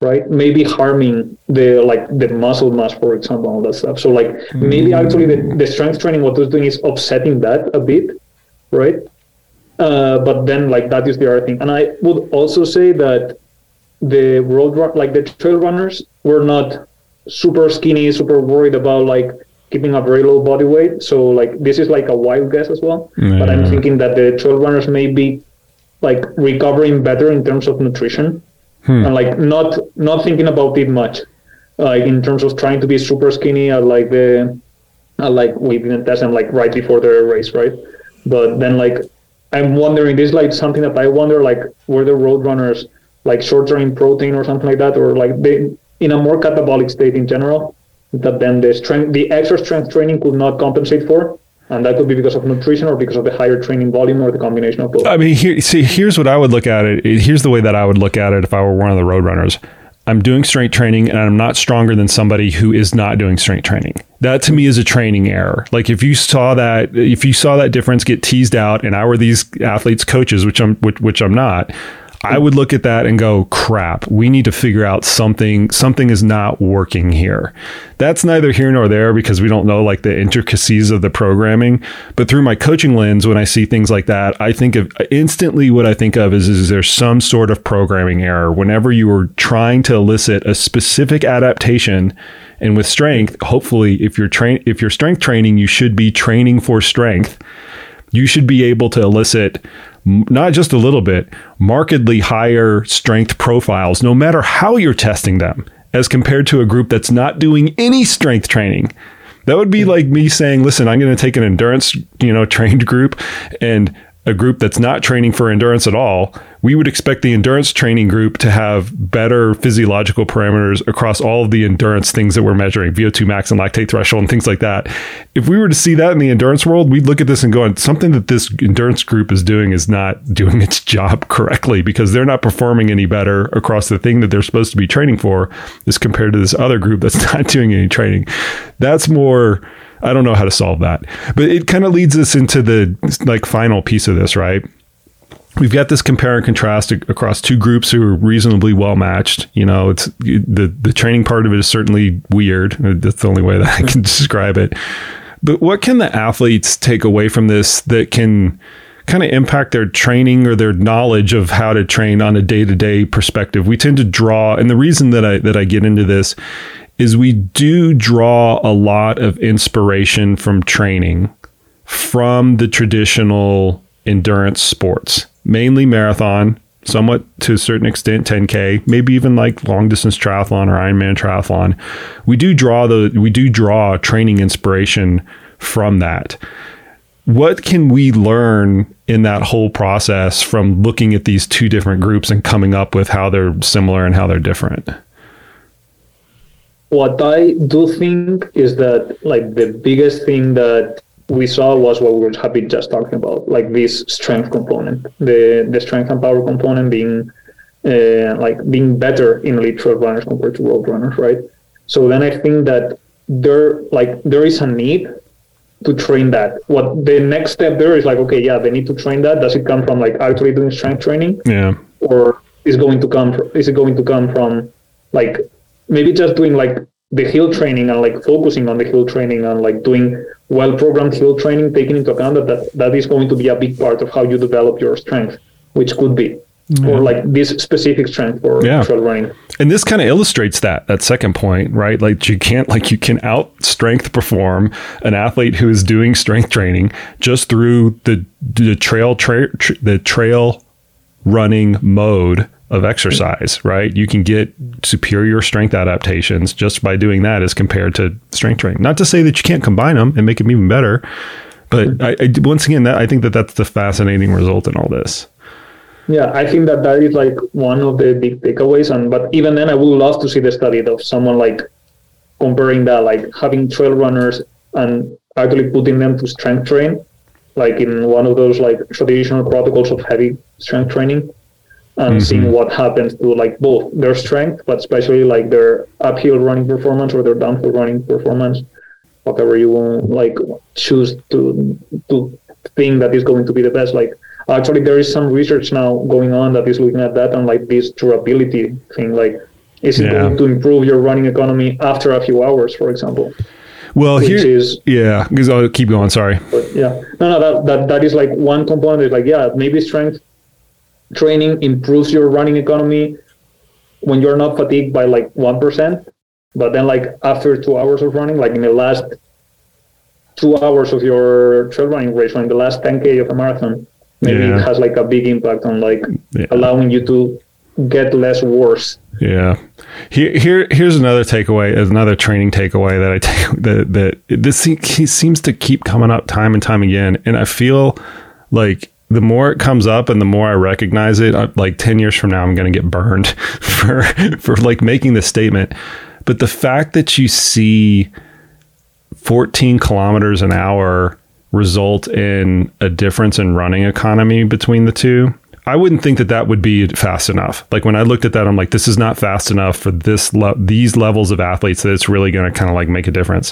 right? Maybe harming the like the muscle mass, for example, all that stuff. So like mm-hmm. maybe actually the, the strength training what it's doing is offsetting that a bit, right? Uh, but then like that is the other thing. And I would also say that the road run, like the trail runners were not super skinny, super worried about like keeping a very low body weight. So like this is like a wild guess as well. Yeah. But I'm thinking that the trail runners may be like recovering better in terms of nutrition hmm. and like not not thinking about it much. Like in terms of trying to be super skinny at like the at like we didn't test them like right before the race, right? But then like I'm wondering this is like something that I wonder like were the road runners like short-term in protein or something like that, or like they in a more catabolic state in general, that then the strength, the extra strength training could not compensate for, and that could be because of nutrition or because of the higher training volume or the combination of both. I mean, here, see, here's what I would look at it. Here's the way that I would look at it if I were one of the road runners. I'm doing strength training and I'm not stronger than somebody who is not doing strength training. That to me is a training error. Like if you saw that, if you saw that difference get teased out, and I were these athletes' coaches, which I'm, which, which I'm not, I would look at that and go, crap, we need to figure out something, something is not working here. That's neither here nor there because we don't know like the intricacies of the programming. But through my coaching lens, when I see things like that, I think of instantly what I think of is, is there some sort of programming error whenever you are trying to elicit a specific adaptation. And with strength, hopefully if you're train if you're strength training, you should be training for strength. You should be able to elicit not just a little bit, markedly higher strength profiles, no matter how you're testing them, as compared to a group that's not doing any strength training. That would be like me saying, listen, I'm going to take an endurance, you know, trained group and a group that's not training for endurance at all, we would expect the endurance training group to have better physiological parameters across all of the endurance things that we're measuring, VO2 max and lactate threshold and things like that. If we were to see that in the endurance world, we'd look at this and go, something that this endurance group is doing is not doing its job correctly because they're not performing any better across the thing that they're supposed to be training for as compared to this other group that's not doing any training. That's more I don't know how to solve that. But it kind of leads us into the like final piece of this, right? We've got this compare and contrast across two groups who are reasonably well matched. You know, it's the the training part of it is certainly weird. That's the only way that I can describe it. But what can the athletes take away from this that can kind of impact their training or their knowledge of how to train on a day-to-day perspective. We tend to draw and the reason that I that I get into this is we do draw a lot of inspiration from training from the traditional endurance sports, mainly marathon, somewhat to a certain extent 10k, maybe even like long distance triathlon or Ironman triathlon. We do draw the we do draw training inspiration from that. What can we learn in that whole process from looking at these two different groups and coming up with how they're similar and how they're different? What I do think is that like the biggest thing that we saw was what we have been just talking about, like this strength component, the the strength and power component being uh, like being better in elite trail runners compared to road runners, right? So then I think that there like there is a need to train that. What the next step there is like, okay, yeah, they need to train that. Does it come from like actually doing strength training? Yeah. Or is going to come from, is it going to come from like maybe just doing like the hill training and like focusing on the hill training and like doing well programmed hill training, taking into account that, that that is going to be a big part of how you develop your strength, which could be yeah. or like this specific strength for yeah. trail running. And this kind of illustrates that that second point, right? Like you can't like you can out strength perform an athlete who is doing strength training just through the the trail tra- tra- the trail running mode of exercise, right? You can get superior strength adaptations just by doing that as compared to strength training. Not to say that you can't combine them and make them even better, but I, I once again, that I think that that's the fascinating result in all this. Yeah, I think that that is like one of the big takeaways. And but even then, I would love to see the study of someone like comparing that, like having trail runners and actually putting them to strength train, like in one of those like traditional protocols of heavy strength training, and mm-hmm. seeing what happens to like both their strength, but especially like their uphill running performance or their downhill running performance, whatever you want, like choose to to think that is going to be the best, like Actually, there is some research now going on that is looking at that and like this durability thing. Like, is it yeah. going to improve your running economy after a few hours, for example? Well, here is yeah. Because I'll keep going. Sorry. But yeah, no, no. That that that is like one component. Is like yeah, maybe strength training improves your running economy when you're not fatigued by like one percent. But then, like after two hours of running, like in the last two hours of your trail running race, or in the last 10k of a marathon, maybe yeah. it has like a big impact on like yeah. allowing you to get less worse. Yeah. Here, here, here's another takeaway, another training takeaway that I take that that this seems to keep coming up time and time again, and I feel like the more it comes up and the more I recognize it, uh, like ten years from now, I'm going to get burned for for like making this statement. But the fact that you see 14 kilometers an hour result in a difference in running economy between the two. I wouldn't think that that would be fast enough. Like when I looked at that, I'm like, this is not fast enough for this le- these levels of athletes that it's really going to kind of like make a difference.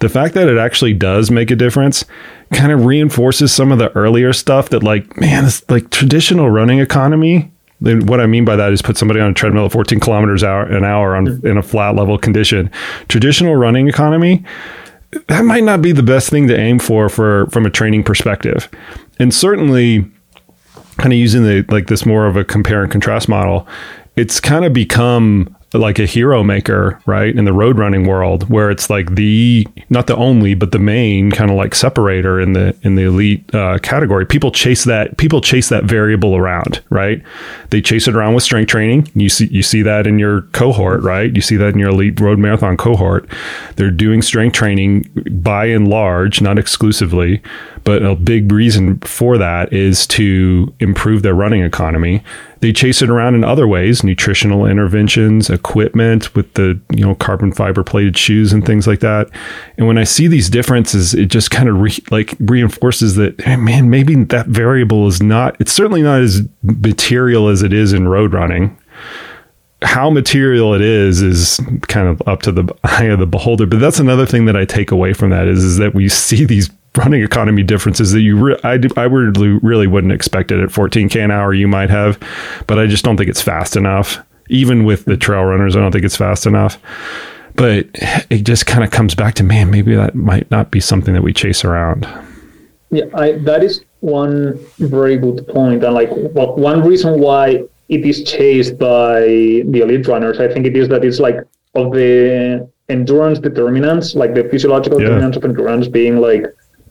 The fact that it actually does make a difference kind of reinforces some of the earlier stuff that like, man, it's like traditional running economy. What I mean by that is put somebody on a treadmill at 14 kilometers an hour on, in a flat level condition. Traditional running economy that might not be the best thing to aim for for from a training perspective. And certainly kind of using the like this more of a compare and contrast model, it's kind of become like a hero maker, right? In the road running world, where it's like the not the only, but the main kind of like separator in the in the elite uh, category. People chase that people chase that variable around, right? They chase it around with strength training. You see you see that in your cohort, right? You see that in your elite road marathon cohort. They're doing strength training by and large, not exclusively, but a big reason for that is to improve their running economy they chase it around in other ways, nutritional interventions, equipment with the, you know, carbon fiber plated shoes and things like that. And when I see these differences, it just kind of re- like reinforces that, hey, man, maybe that variable is not, it's certainly not as material as it is in road running how material it is is kind of up to the eye of the beholder. But that's another thing that I take away from that is, is that we see these running economy differences that you re- I, I really, really wouldn't expect it at 14k an hour you might have but i just don't think it's fast enough. Even with the trail runners i don't think it's fast enough. But it just kind of comes back to man maybe that might not be something that we chase around. Yeah I, that is one very good point and like well, one reason why it is chased by the elite runners i think it is that it's like of the endurance determinants like the physiological yeah. determinants of endurance being like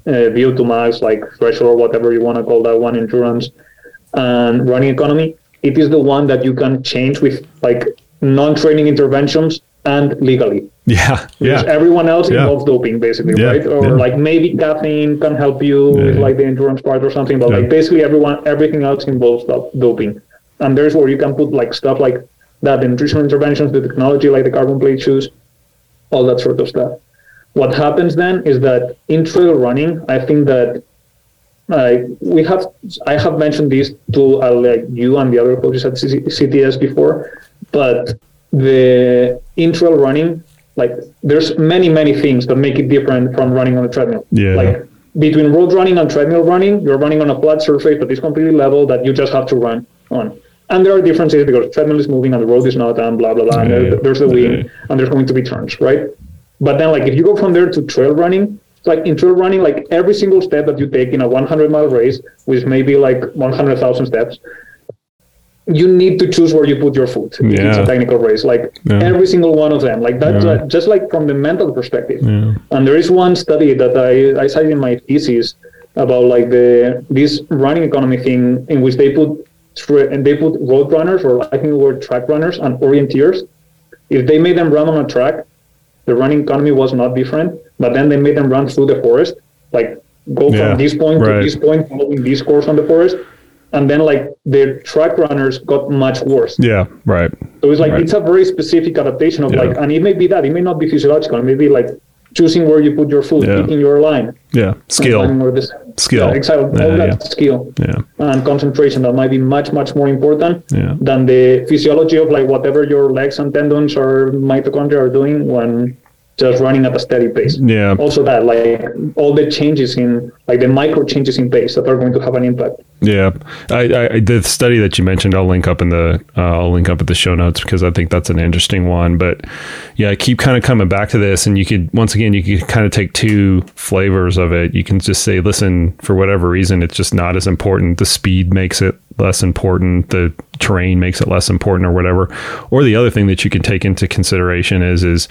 uh, VO2 max, like threshold, or whatever you want to call that one, endurance and running economy. It is the one that you can change with like non-training interventions and legally. Yeah, because yeah. everyone else yeah. involves doping, basically, yeah, right? Or yeah. like maybe caffeine can help you with like the endurance part or something, but like basically everyone, everything else involves doping. And there's where you can put like stuff like that, the nutritional interventions, the technology like the carbon plate shoes, all that sort of stuff. What happens then is that in trail running, I think that uh, we have I have mentioned this to uh, like you and the other coaches at C- CTS before, but the in trail running, like there's many many things that make it different from running on a treadmill. Yeah. Like between road running and treadmill running, you're running on a flat surface that is completely level that you just have to run on. and there are differences because treadmill is moving and the road is not, and blah blah blah. And there, there's the wind, and there's going to be turns, right? But then, like, if you go from there to trail running, like in trail running, like every single step that you take in a 100 mile race, with maybe like 100,000 steps, you need to choose where you put your foot. Yeah. It's a technical race, like Yeah. every single one of them. Like that's Yeah. uh, just like from the mental perspective. Yeah. And there is one study that I, I cited in my thesis about like the this running economy thing in which they put tra- and they put road runners or I think the word track runners and orienteers. If they made them run on a track, the running economy was not different. But then they made them run through the forest, like go Yeah, from this point right. to this point, following this course on the forest. And then like their track runners got much worse. Yeah. Right. So it's like Right. it's a very specific adaptation of Yeah. like, and it may be that it may not be physiological. It may be like choosing where you put your foot, Yeah. picking your line, Yeah. Skill. Skill. Yeah, exactly. Yeah, All that skill Yeah. and concentration that might be much much more important Yeah. than the physiology of like whatever your legs and tendons or mitochondria are doing when just running at a steady pace. Yeah. Also, that like all the changes in like the micro changes in pace that are going to have an impact. Yeah, I, I, the study that you mentioned, I'll link up in the uh, I'll link up at the show notes because I think that's an interesting one. But yeah, I keep kind of coming back to this, and you could once again you could kind of take two flavors of it. You can just say, listen, for whatever reason, it's just not as important. The speed makes it less important. The terrain makes it less important, or whatever. Or the other thing that you can take into consideration is is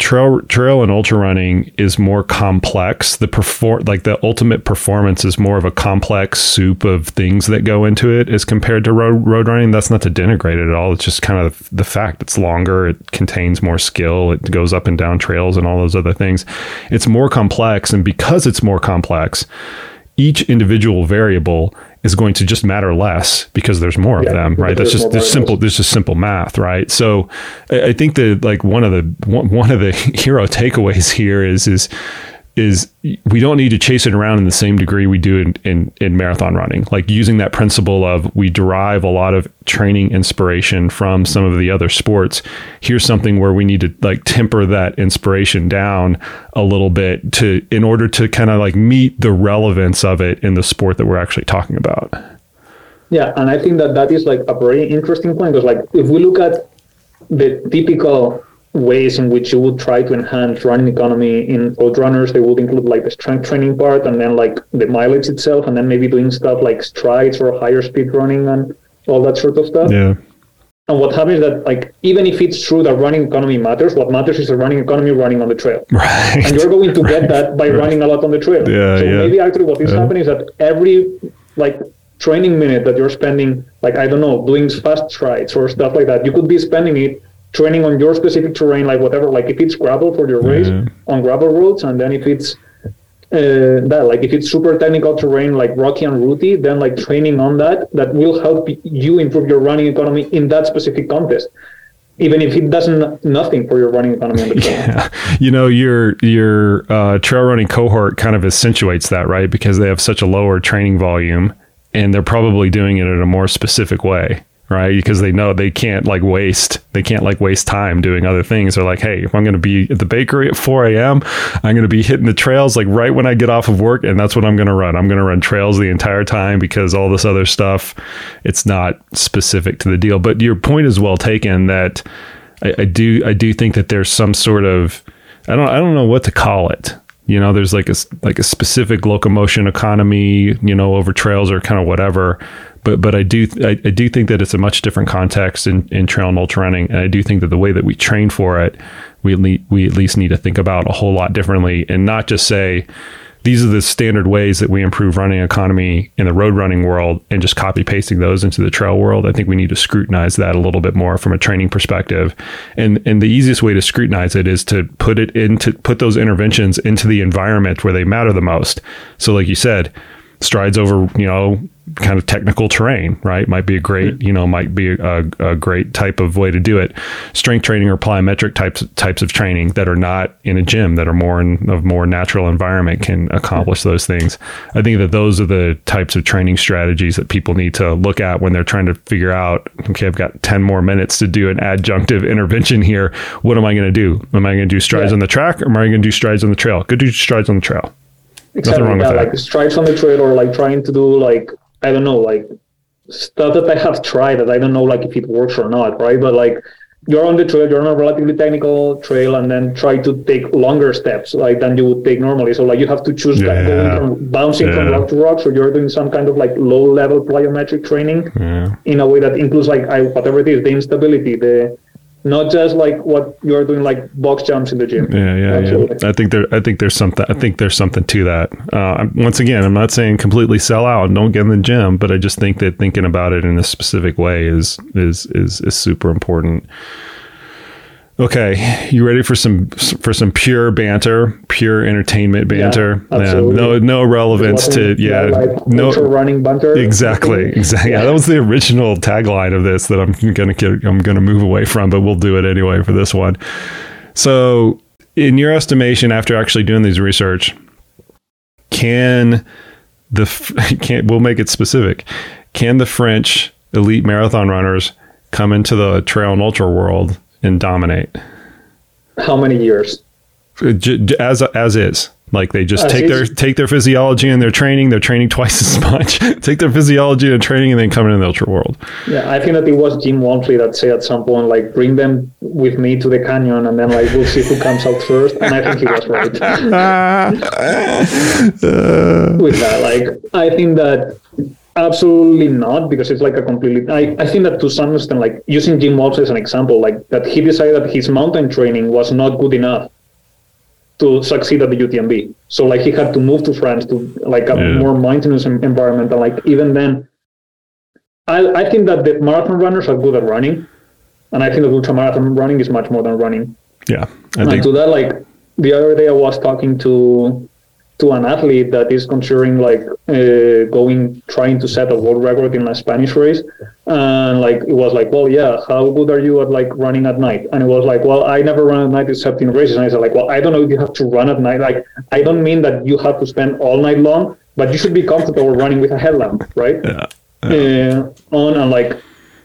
trail trail and ultra running is more complex. The perform like the ultimate performance is more of a complex soup of things that go into it as compared to road road running. That's not to denigrate it at all. It's just kind of the fact it's longer it contains more skill it goes up and down trails and all those other things. It's more complex and because it's more complex each individual variable is going to just matter less because there's more Yeah, of them, right? That's just there's simple. There's just simple math, right? So, I, I think that like one of the one, one of the hero takeaways here is is is we don't need to chase it around in the same degree we do in, in, in marathon running. Like using that principle of we derive a lot of training inspiration from some of the other sports. Here's something where we need to like temper that inspiration down a little bit to in order to kind of like meet the relevance of it in the sport that we're actually talking about. Yeah, and I think that that is like a very interesting point because, like, if we look at the typical ways in which you would try to enhance running economy in road runners, they would include like the strength training part, and then like the mileage itself, and then maybe doing stuff like strides or higher speed running and all that sort of stuff. Yeah. And what happens is that, like, even if it's true that running economy matters, what matters is the running economy running on the trail. Right. And you're going to get that by running a lot on the trail. Yeah, so yeah. maybe actually what is Yeah. happening is that every like training minute that you're spending, like I don't know, doing fast strides or stuff like that, you could be spending it training on your specific terrain, like whatever. Like if it's gravel for your race Yeah. on gravel roads, and then if it's uh, that like if it's super technical terrain like rocky and rooty, then like training on that that will help you improve your running economy in that specific contest. Even if it doesn't nothing for your running economy on the trail. Yeah. You know, your your uh, trail running cohort kind of accentuates that, right? Because they have such a lower training volume and they're probably doing it in a more specific way, right? Because they know they can't like waste they can't like waste time doing other things. They're like, hey, if I'm gonna be at the bakery at 4 a.m., I'm gonna be hitting the trails like right when I get off of work, and that's what I'm gonna run. I'm gonna run trails the entire time because all this other stuff, it's not specific to the deal. But your point is well taken that I, I do I do think that there's some sort of I don't I don't know what to call it. You know, there's like a like a specific locomotion economy, you know, over trails or kind of whatever. But but I do I, I do think that it's a much different context in, in trail and ultra running, and I do think that the way that we train for it, we le- we at least need to think about a whole lot differently, and not just say these are the standard ways that we improve running economy in the road running world and just copy pasting those into the trail world. I think we need to scrutinize that a little bit more from a training perspective. And and the easiest way to scrutinize it is to put it into put those interventions into the environment where they matter the most. So like you said, strides over, you know, kind of technical terrain, right? Might be a great, you know, might be a, a great type of way to do it. Strength training or plyometric types types of training that are not in a gym, that are more in a more natural environment can accomplish those things. I think that those are the types of training strategies that people need to look at when they're trying to figure out, okay, I've got 10 more minutes to do an adjunctive intervention here. What am I going to do? Am I going to do strides Yeah. on the track or am I going to do strides on the trail? Go do strides on the trail. Exactly. wrong with yeah, that. like strides on the trail or like trying to do like I don't know, like stuff that I have tried that I don't know like if it works or not, right? But like you're on the trail, you're on a relatively technical trail, and then try to take longer steps like than you would take normally. So like you have to choose Yeah. going from bouncing from rock to rock, so you're doing some kind of like low level plyometric training Yeah. in a way that includes like I, whatever it is, the instability, the not just like what you're doing like box jumps in the gym. Yeah, yeah, Absolutely. yeah. I think there, I think there's something. I think there's something to that. Uh, once again, I'm not saying completely sell out and don't get in the gym, but I just think that thinking about it in a specific way is is is is super important. Okay, you ready for some for some pure banter, pure entertainment banter? Yeah, absolutely. no, no relevance to Wasn't yeah, like, no, running banter. Exactly, exactly. Yeah, that was the original tagline of this that I'm gonna get. I'm gonna move away from, but we'll do it anyway for this one. So, in your estimation, after actually doing these research, can the can we'll make it specific? Can the French elite marathon runners come into the trail and ultra world and dominate How many years? J- j- as as is? Like they just As take their take their physiology and their training. They're training twice as much. take their physiology and training, and then come into the ultra world. Yeah, I think that it was Jim Walmsley that said at some point, like, bring them with me to the canyon, and then like we'll see who comes out first. And I think he was right with that. Like, I think that absolutely not because it's like a completely. I, I think that to some extent, like using Jim Walmsley as an example, like that he decided that his mountain training was not good enough to succeed at the UTMB. So like he had to move to France to like a Yeah. more mountainous environment, and like even then, I, I think that the marathon runners are good at running, and I think that ultra marathon running is much more than running. Yeah, I And think to that, like the other day, I was talking to to an athlete that is considering like uh, going trying to set a world record in a Spanish race, and like it was like, well, yeah, how good are you at like running at night? And it was like, well, I never run at night except in races. And I said like, well, I don't know if you have to run at night. Like, I don't mean that you have to spend all night long, but you should be comfortable running with a headlamp, right? yeah, uh, on and like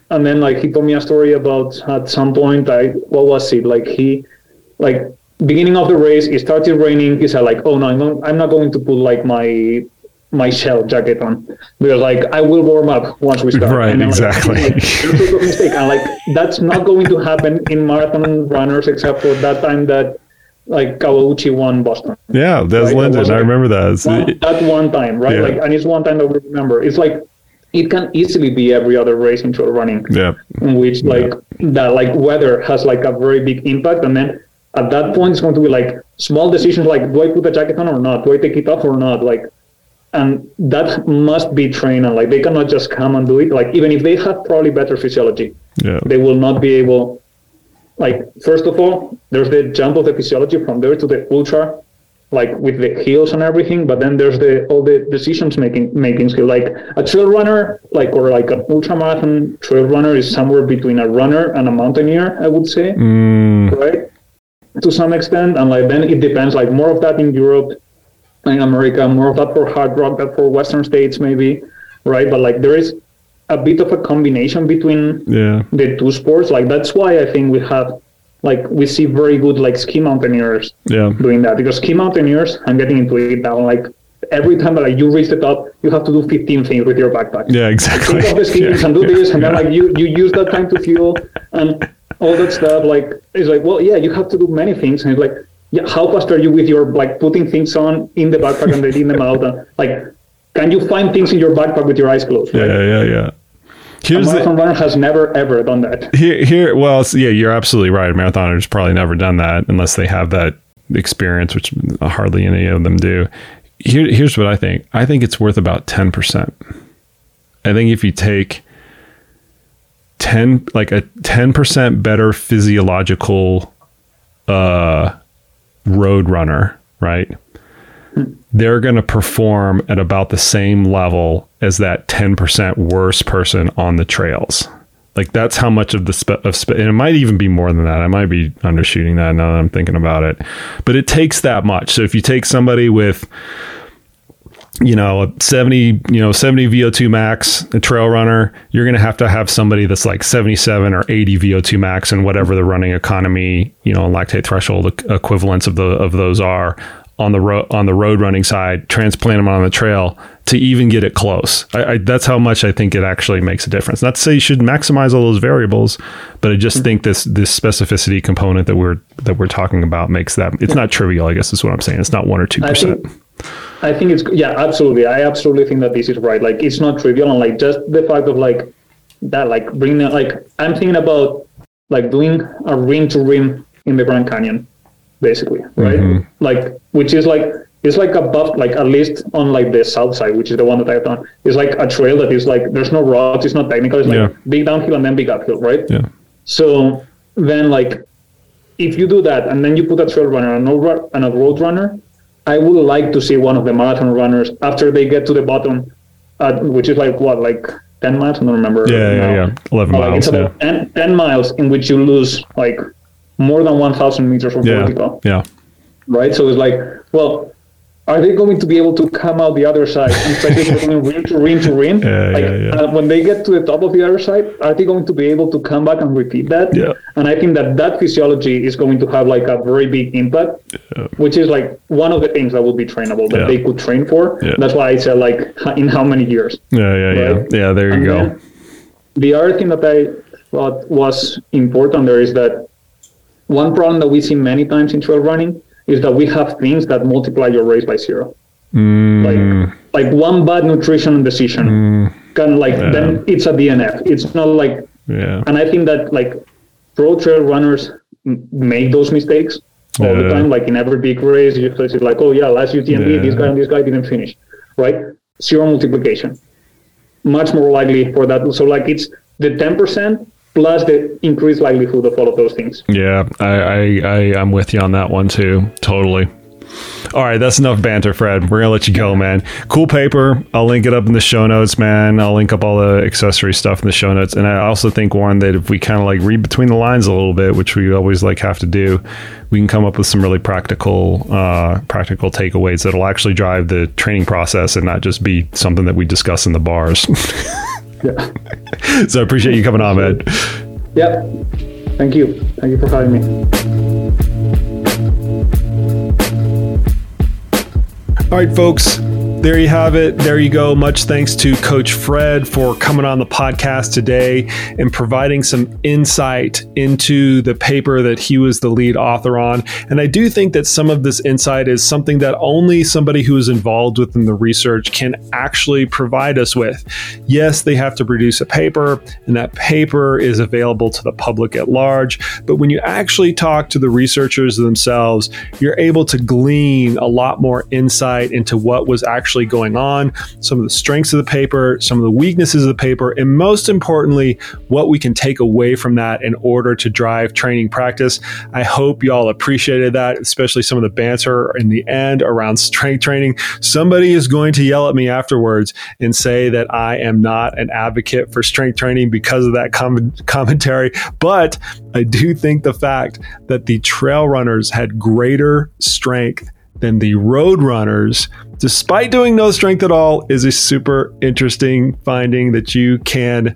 and then like he told me a story about at some point I what was it like he like beginning of the race it started raining he said like oh no I'm not, I'm not going to put like my my shell jacket on because like I will warm up once we start Right, And like, exactly. like, that's a mistake and like that's not going to happen in marathon runners except for that time that like Kawauchi won Boston yeah. That's Right, that was I remember that. One, that one time, right? Yeah. Like, and it's one time that we remember. It's like it can easily be every other race in trail running, yeah, in which like that like weather has like a very big impact, and then at that point it's going to be like small decisions like do I put a jacket on or not? Do I take it off or not? Like, and that must be trained, and like they cannot just come and do it. Like even if they have probably better physiology, yeah, they will not be able like first of all there's the jump of the physiology from there to the ultra like with the heels and everything but then there's the all the decisions making making skill like a trail runner like or like an ultra marathon trail runner is somewhere between a runner and a mountaineer i would say Mm, right to some extent and like then it depends like more of that in europe in america more of that for Hardrock that for western states maybe right but like there is a bit of a combination between yeah, the two sports. Like that's why I think we have like we see very good like ski mountaineers yeah, doing that because ski mountaineers I'm getting into it now like every time that like, you reach the top you have to do 15 things with your backpack. yeah. Exactly. Think of the skis Yeah, and do this and yeah. then like you you use that time to fuel and all that stuff like it's like well yeah you have to do many things and it's like yeah how fast are you with your like putting things on in the backpack and letting them out and like can you find things in your backpack with your eyes closed right? yeah, yeah, yeah. A Here's the, marathon runner has never ever done that. here here well yeah you're absolutely right marathoners probably never done that unless they have that experience which hardly any of them do here, here's what i think i think it's worth about 10% i think if you take 10 like a 10% better physiological uh road runner right they're going to perform at about the same level as that 10% worse person on the trails. Like that's how much of the spe- of spe- and it might even be more than that. I might be undershooting that now that I'm thinking about it. But it takes that much. So if you take somebody with you know, a 70, you know, 70 VO2 max, a trail runner, you're going to have to have somebody that's like 77 or 80 VO2 max and whatever the running economy, you know, lactate threshold equivalents of the of those are on the road on the road running side, transplant them on the trail to even get it close. I, I, that's how much I think it actually makes a difference. Not to say you should maximize all those variables, but I just mm-hmm. think this this specificity component that we're that we're talking about makes that it's not trivial. I guess is what I'm saying. It's not one or two percent. I think it's yeah, absolutely. I absolutely think that this is right. Like it's not trivial, and like just the fact of like that, like bringing like I'm thinking about like doing a rim to rim in the Grand Canyon, basically, right? Mm-hmm. Like which is like it's like a buff, like at least on like the south side, which is the one that I've done. It's like a trail that is like there's no rocks, it's not technical. It's like yeah. big downhill and then big uphill, right? Yeah. So then like if you do that and then you put a trail runner and a road runner, I would like to see one of the marathon runners after they get to the bottom, uh, which is like what, like 10 miles? I don't remember. Yeah, yeah, yeah. 11 uh, miles. It's yeah. 10, 10, miles in which you lose like more than 1,000 meters from yeah, vertical. Yeah. Right. So it's like, well, are they going to be able to come out the other side and try to go rim to rim to? Yeah, like, yeah, yeah. Uh, when they get to the top of the other side, are they going to be able to come back and repeat that? Yeah. And I think that that physiology is going to have like a very big impact, yeah. which is like one of the things that would be trainable that yeah. they could train for. Yeah. That's why I said like in how many years. Yeah, yeah, right? yeah. Yeah, there you and go. The other thing that I thought was important there is that one problem that we see many times in trail running is that we have things that multiply your race by zero. Mm. Like like one bad nutrition decision mm. can like yeah. then it's a DNF. It's not like yeah. And I think that like pro trail runners m- make those mistakes all yeah. the time. Like in every big race, you it's like, oh yeah, last UTMB, yeah. this guy and this guy didn't finish, right? Zero multiplication, much more likely for that. So like it's the ten percent plus the increased likelihood of all of those things. Yeah, I, I, I I'm with you on that one too. Totally. All right, that's enough banter, Fred. We're gonna let you go, man. Cool paper. I'll link it up in the show notes, man. I'll link up all the accessory stuff in the show notes. And I also think one that if we kind of like read between the lines a little bit, which we always like have to do, we can come up with some really practical, uh, practical takeaways that'll actually drive the training process and not just be something that we discuss in the bars. yeah. so I appreciate you coming on, man. Yep. Thank you. Thank you for having me. All right, folks. There you have it. There you go. Much thanks to Coach Fred for coming on the podcast today and providing some insight into the paper that he was the lead author on. And I do think that some of this insight is something that only somebody who is involved within the research can actually provide us with. Yes, they have to produce a paper, and that paper is available to the public at large. But when you actually talk to the researchers themselves, you're able to glean a lot more insight into what was actually actually going on, some of the strengths of the paper, some of the weaknesses of the paper, and most importantly, what we can take away from that in order to drive training practice. I hope y'all appreciated that, especially some of the banter in the end around strength training. Somebody is going to yell at me afterwards and say that I am not an advocate for strength training because of that com- commentary, but I do think the fact that the trail runners had greater strength than the road runners despite doing no strength at all, is a super interesting finding that you can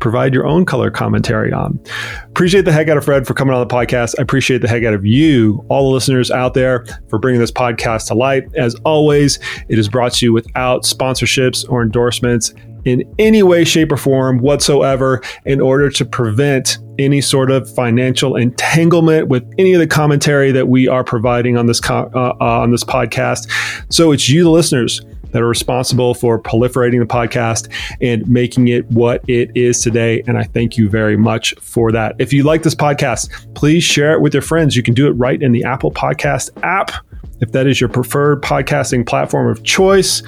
provide your own color commentary on. Appreciate the heck out of Fred for coming on the podcast. I appreciate the heck out of you, all the listeners out there, for bringing this podcast to light. As always, it is brought to you without sponsorships or endorsements in any way, shape, or form whatsoever in order to prevent any sort of financial entanglement with any of the commentary that we are providing on this co- uh, uh, on this podcast. So it's you, the listeners, that are responsible for proliferating the podcast and making it what it is today. And I thank you very much for that. If you like this podcast, please share it with your friends. You can do it right in the Apple Podcast app if that is your preferred podcasting platform of choice,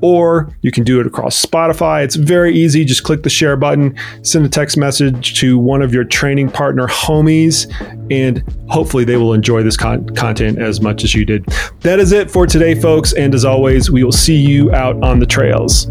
or you can do it across Spotify. It's very easy. Just click the share button, send a text message to one of your training partner homies, and hopefully they will enjoy this con- content as much as you did. That is it for today, folks. And as always, we will see you out on the trails.